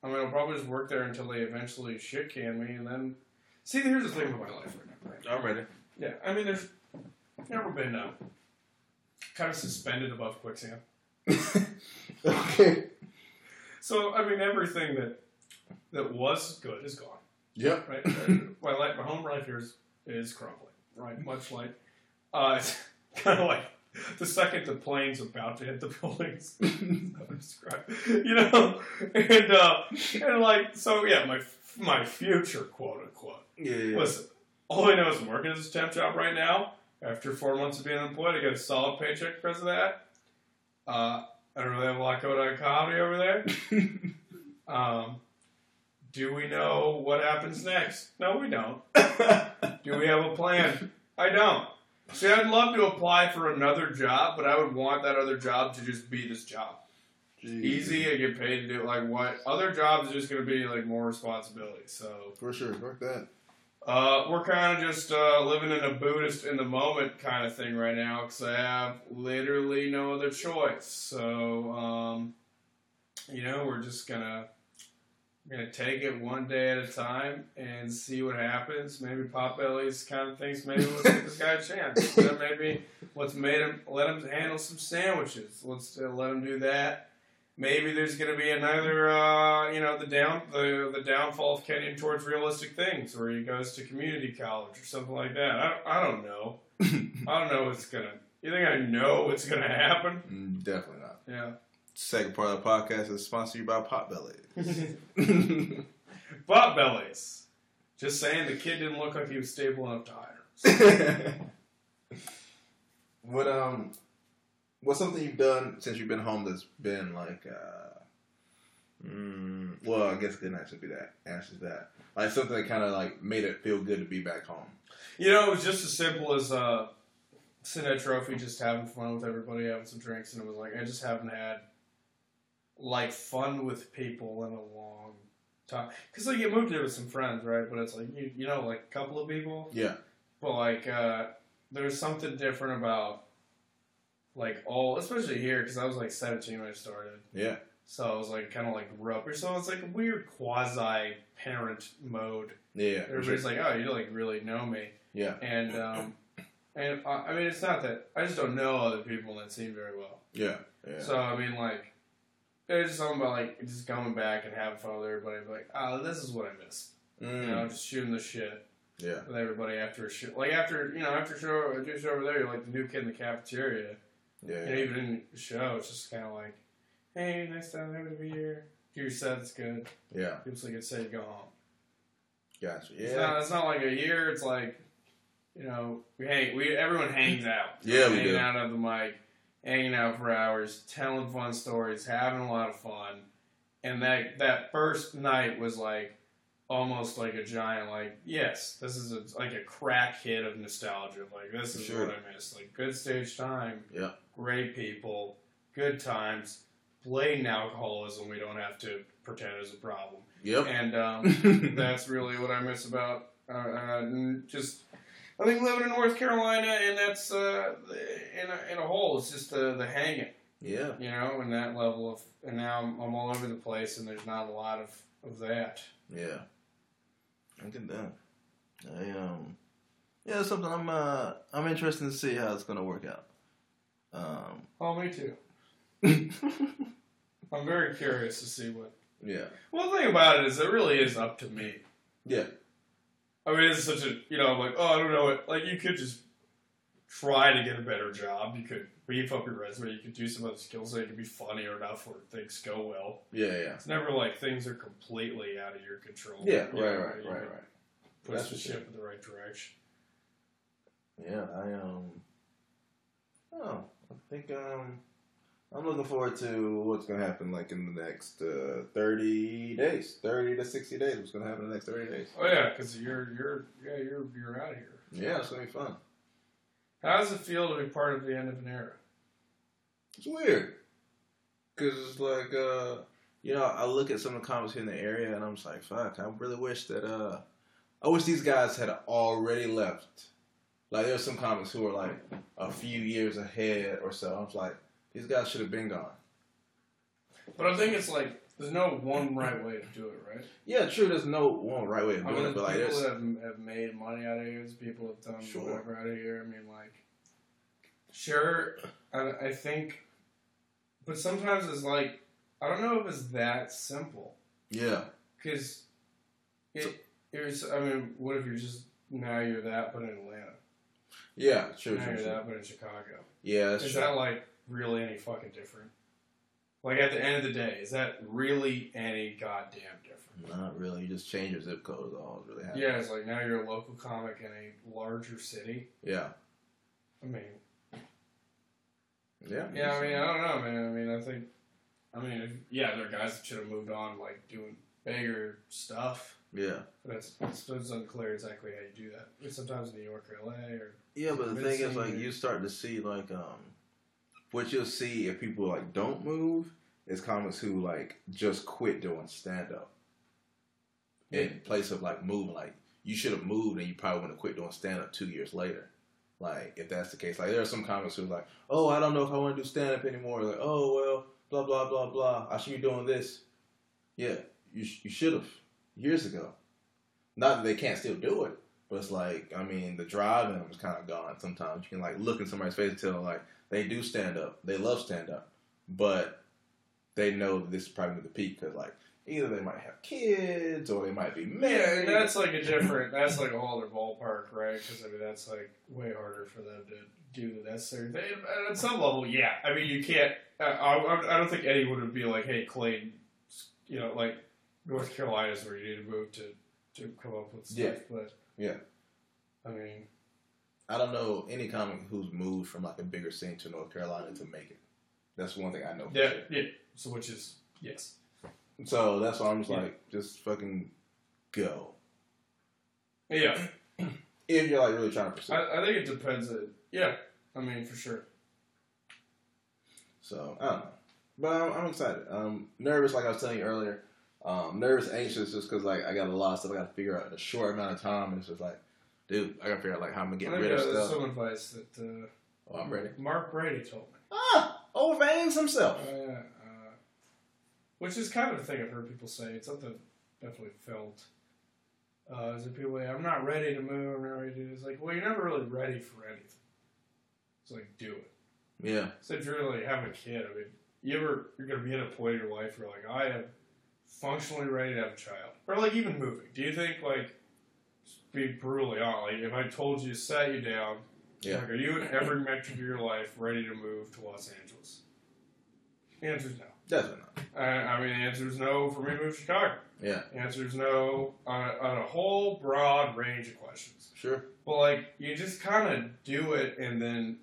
I mean, I'll probably just work there until they eventually shit can me, and then see. Here's the thing with my life right now. Right?
I'm ready.
Yeah, I mean, there's never been uh, kind of suspended above quicksand.
okay.
So I mean, everything that that was good is gone.
Yep.
Right. My life, my home life here is is crumbling. Right. Much like uh, it's kind of like the second the plane's about to hit the buildings. That's how I describe. You know, and uh, and like so, yeah, my my future, quote unquote.
Yeah. yeah.
Listen, all I know is I'm working as a temp job right now. After four months of being unemployed, I get a solid paycheck because of that. Uh, I don't really have a lot going on comedy over there. Um, do we know what happens next? No, we don't. Do we have a plan? I don't. See, I'd love to apply for another job, but I would want that other job to just be this job. Easy, I get paid to do it. Like what? Other jobs are just going to be like more responsibility. So
For sure. Fuck that.
Uh, we're kind of just uh, living in a Buddhist in the moment kind of thing right now because I have literally no other choice. So, um, you know, we're just gonna we're gonna take it one day at a time and see what happens. Maybe Potbelly's kind of thinks maybe let's give this guy a chance. Maybe let's made him let him handle some sandwiches. Let's uh, let him do that. Maybe there's going to be another, uh, you know, the down the the downfall of Kenyon towards realistic things, where he goes to community college or something like that. I, I don't know. I don't know what's gonna. You think I know what's gonna happen?
Mm, Definitely not.
Yeah.
Second part of the podcast is sponsored by Potbelly.
Butt bellies. Just saying, the kid didn't look like he was stable enough to hire.
what um, what's something you've done since you've been home that's been like uh, mm, well, I guess didn't actually be that answers that like something that kind of like made it feel good to be back home.
You know, it was just as simple as uh, sitting at trophy, just having fun with everybody, having some drinks, and it was like I just haven't had like fun with people in a long time. Because like you moved here with some friends, right? But it's like you you know like a couple of people,
Yeah,
but like uh, there's something different about like all, especially here because I was like 17 when I started.
yeah,
So I was like kind of like here, so it's like a weird quasi parent mode.
yeah.
Everybody's
sure.
like, "Oh, you like really know me,"
yeah,
and um, and uh, I mean, it's not that I just don't know other people that seem very well.
yeah, yeah.
So I mean, like, It's just something about like just coming back and having fun with everybody. Like, oh, this is what I miss.
Mm,
You know, just shooting the shit
yeah,
with everybody after a show. Like after you know after a show, do a show over there, you're like the new kid in the cafeteria.
Yeah,
And even in the show, it's just kind of like, hey, nice to have be here. Do your set's good.
yeah.
People so good say go home.
Gotcha.
It's
Yeah,
not. It's not like a year. It's like, you know, we hang. We everyone hangs out.
Yeah, we
hanging
do.
out at the mic, hanging out for hours, telling fun stories, having a lot of fun. And that that first night was like almost like a giant like yes this is a, like a crack hit of nostalgia like this is
Sure.
what i miss like good stage time
Yeah.
great people good times blatant alcoholism we don't have to pretend is a problem
Yep.
and um, that's really what I miss about uh, uh, just. I think living in North Carolina, and that's uh, in a, in a whole, it's just the the hanging,
yeah.
you know, and that level of. And now I'm, I'm all over the place, and there's not a lot of of that.
Yeah. I can do. I um yeah, it's something I'm uh I'm interested to see how it's gonna work out. Um
Oh, me too. I'm very curious to see what.
yeah.
One thing about it is, it really is up to me.
Yeah.
I mean, it's such a you know, I'm like, oh, I don't know it. Like, you could just try to get a better job. You could beef up your resume. You could do some other skills that could be funny or enough where things go well.
Yeah, yeah.
It's never like things are completely out of your control.
Yeah,
You
right,
know,
right,
you
right, right.
Push
That's
the ship in the right direction.
Yeah, I um oh, I think um I'm looking forward to what's gonna happen like in the next uh, thirty days. Thirty to sixty days. What's gonna happen in the next thirty days.
Oh yeah, because you're you're yeah you're you're out of here.
Yeah, it's gonna be fun.
How does it feel to be part of the end of an era?
It's weird. Cause it's like, uh, you know, I look at some of the comics here in the area, and I'm just like, fuck. I really wish that, uh, I wish these guys had already left. Like, there's some comics who are like a few years ahead or so. I'm just like, these guys should have been gone.
But I think it's like there's no one right way to do it, right?
Yeah, true. There's no one right way of
I mean,
it, but like,
people have, have made money out of here. There's people have done
Sure.
whatever out of here. I mean, like, sure, I, I think, but sometimes it's like I don't know if it's that simple
yeah,
because it. It's, I mean, what if you're just now you're that, but in Atlanta,
yeah, true,
now
true,
you're
true.
that, but in Chicago.
Yeah, that's
Is
true.
that like really any fucking different? Like at the end of the day, is that really any goddamn difference?
Not really. You just change your zip code. is All really happening.
Yeah, it's like now you're a local comic in a larger city.
Yeah.
I mean,
Yeah.
yeah, I mean, I don't know, man. I mean, I think, I mean, if, yeah, there are guys that should have moved on, like doing bigger stuff.
Yeah.
But it's, it's, it's unclear exactly how you do that. Sometimes New York or LA or
Yeah, but the thing is, like, you start to see, like, um, what you'll see if people like don't move is comics who like just quit doing stand up in place of like moving. Like, you should have moved, and you probably would have quit doing stand up two years later. Like, if that's the case, like, there are some comics who are like, oh, I don't know if I want to do stand up anymore. Like, oh well, blah blah blah blah. I should be doing this. Yeah, you sh- you should have years ago. Not that they can't still do it, but it's like, I mean, the drive in them is kind of gone. Sometimes you can like look in somebody's face and tell them like they do stand up, they love stand up, but they know that this is probably the peak because like either they might have kids or they might be
Yeah,
married.
and that's like a different. That's like a whole other ballpark, right? Because I mean, that's like way harder for them to do the necessary thing. And At some level, yeah. I mean, you can't. I, I, I don't think anyone would be like, "Hey, Clayton, you know, like North Carolina is where you need to move to to come up with stuff."
Yeah.
But
Yeah.
I mean,
I don't know any comic who's moved from like a bigger scene to North Carolina to make it. That's one thing I know. for
yeah,
sure.
yeah. So which is yes.
So that's why I'm just
Yeah.
like, just fucking go.
Yeah,
If you're like really trying to pursue.
I, I think it depends. On, yeah, I mean for sure.
So I don't know, but I'm, I'm excited. Um, nervous, like I was telling you earlier. Um, nervous, anxious, just because like I got a lot of stuff I got to figure out in a short amount of time, and it's just like, dude, I got to figure out like how I'm gonna get
think
rid
uh,
of
there's
stuff.
some advice that uh,
Oh, I'm ready.
Mark Brady told me.
Ah, old Veins himself.
Uh, yeah, uh, which is kind of a thing I've heard people say. It's something I've definitely felt. Uh, is that people say, I'm not ready to move, I'm not ready to do this. Like, well, you're never really ready for anything. It's like, do it.
Yeah,
So if you're really having a kid, I mean, you ever, you're going to be at a point in your life where, like, I am functionally ready to have a child. Or, like, even moving. Do you think, like, be brutally honest, like, if I told you, to sat you down,
Yeah.
like, are you at every metric of your life ready to move to Los Angeles? The answer is no.
definitely not.
I, I mean, the answer is no for me to move to Chicago.
Yeah,
The answer is no on a, on a whole broad range of questions.
sure.
But like, you just kind of do it, and then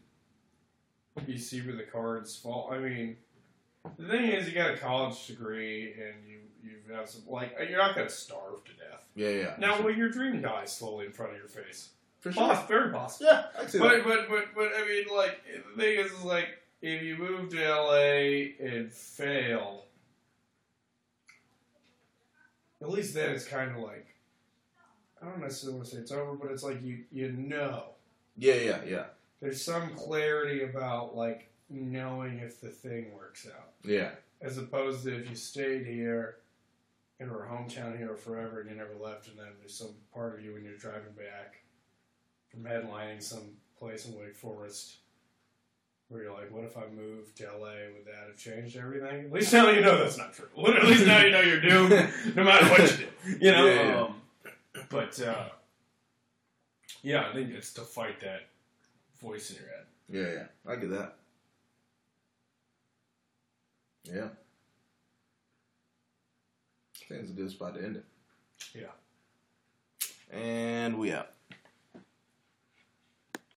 you see where the cards fall. I mean, the thing is, you got a college degree, and you you've had some like uh, you're not gonna starve to death.
Yeah, yeah.
Now,
sure.
well, your dream dies slowly in front of your face.
for sure.
Poss- very possible.
Yeah, I see
But,
that.
but but but I mean, like the thing is, is like if you move to LA and fail, at least then it's kind of like I don't necessarily want to say it's over, but it's like you you know
Yeah, yeah, yeah,
there's some clarity about like knowing if the thing works out,
yeah,
as opposed to if you stayed here and were hometown hero forever and you never left, and then there's some part of you when you're driving back from headlining some place in Wake Forest where you're like, what if I moved to LA? Would that have changed everything? At least now you know that's not true. At least now you know you're doomed, no matter what you do. You know.
Yeah, yeah.
Um, but uh, yeah, I think it's to fight that voice in your head.
yeah, yeah. I get that. Yeah. It's a good spot to end it.
Yeah.
And we out.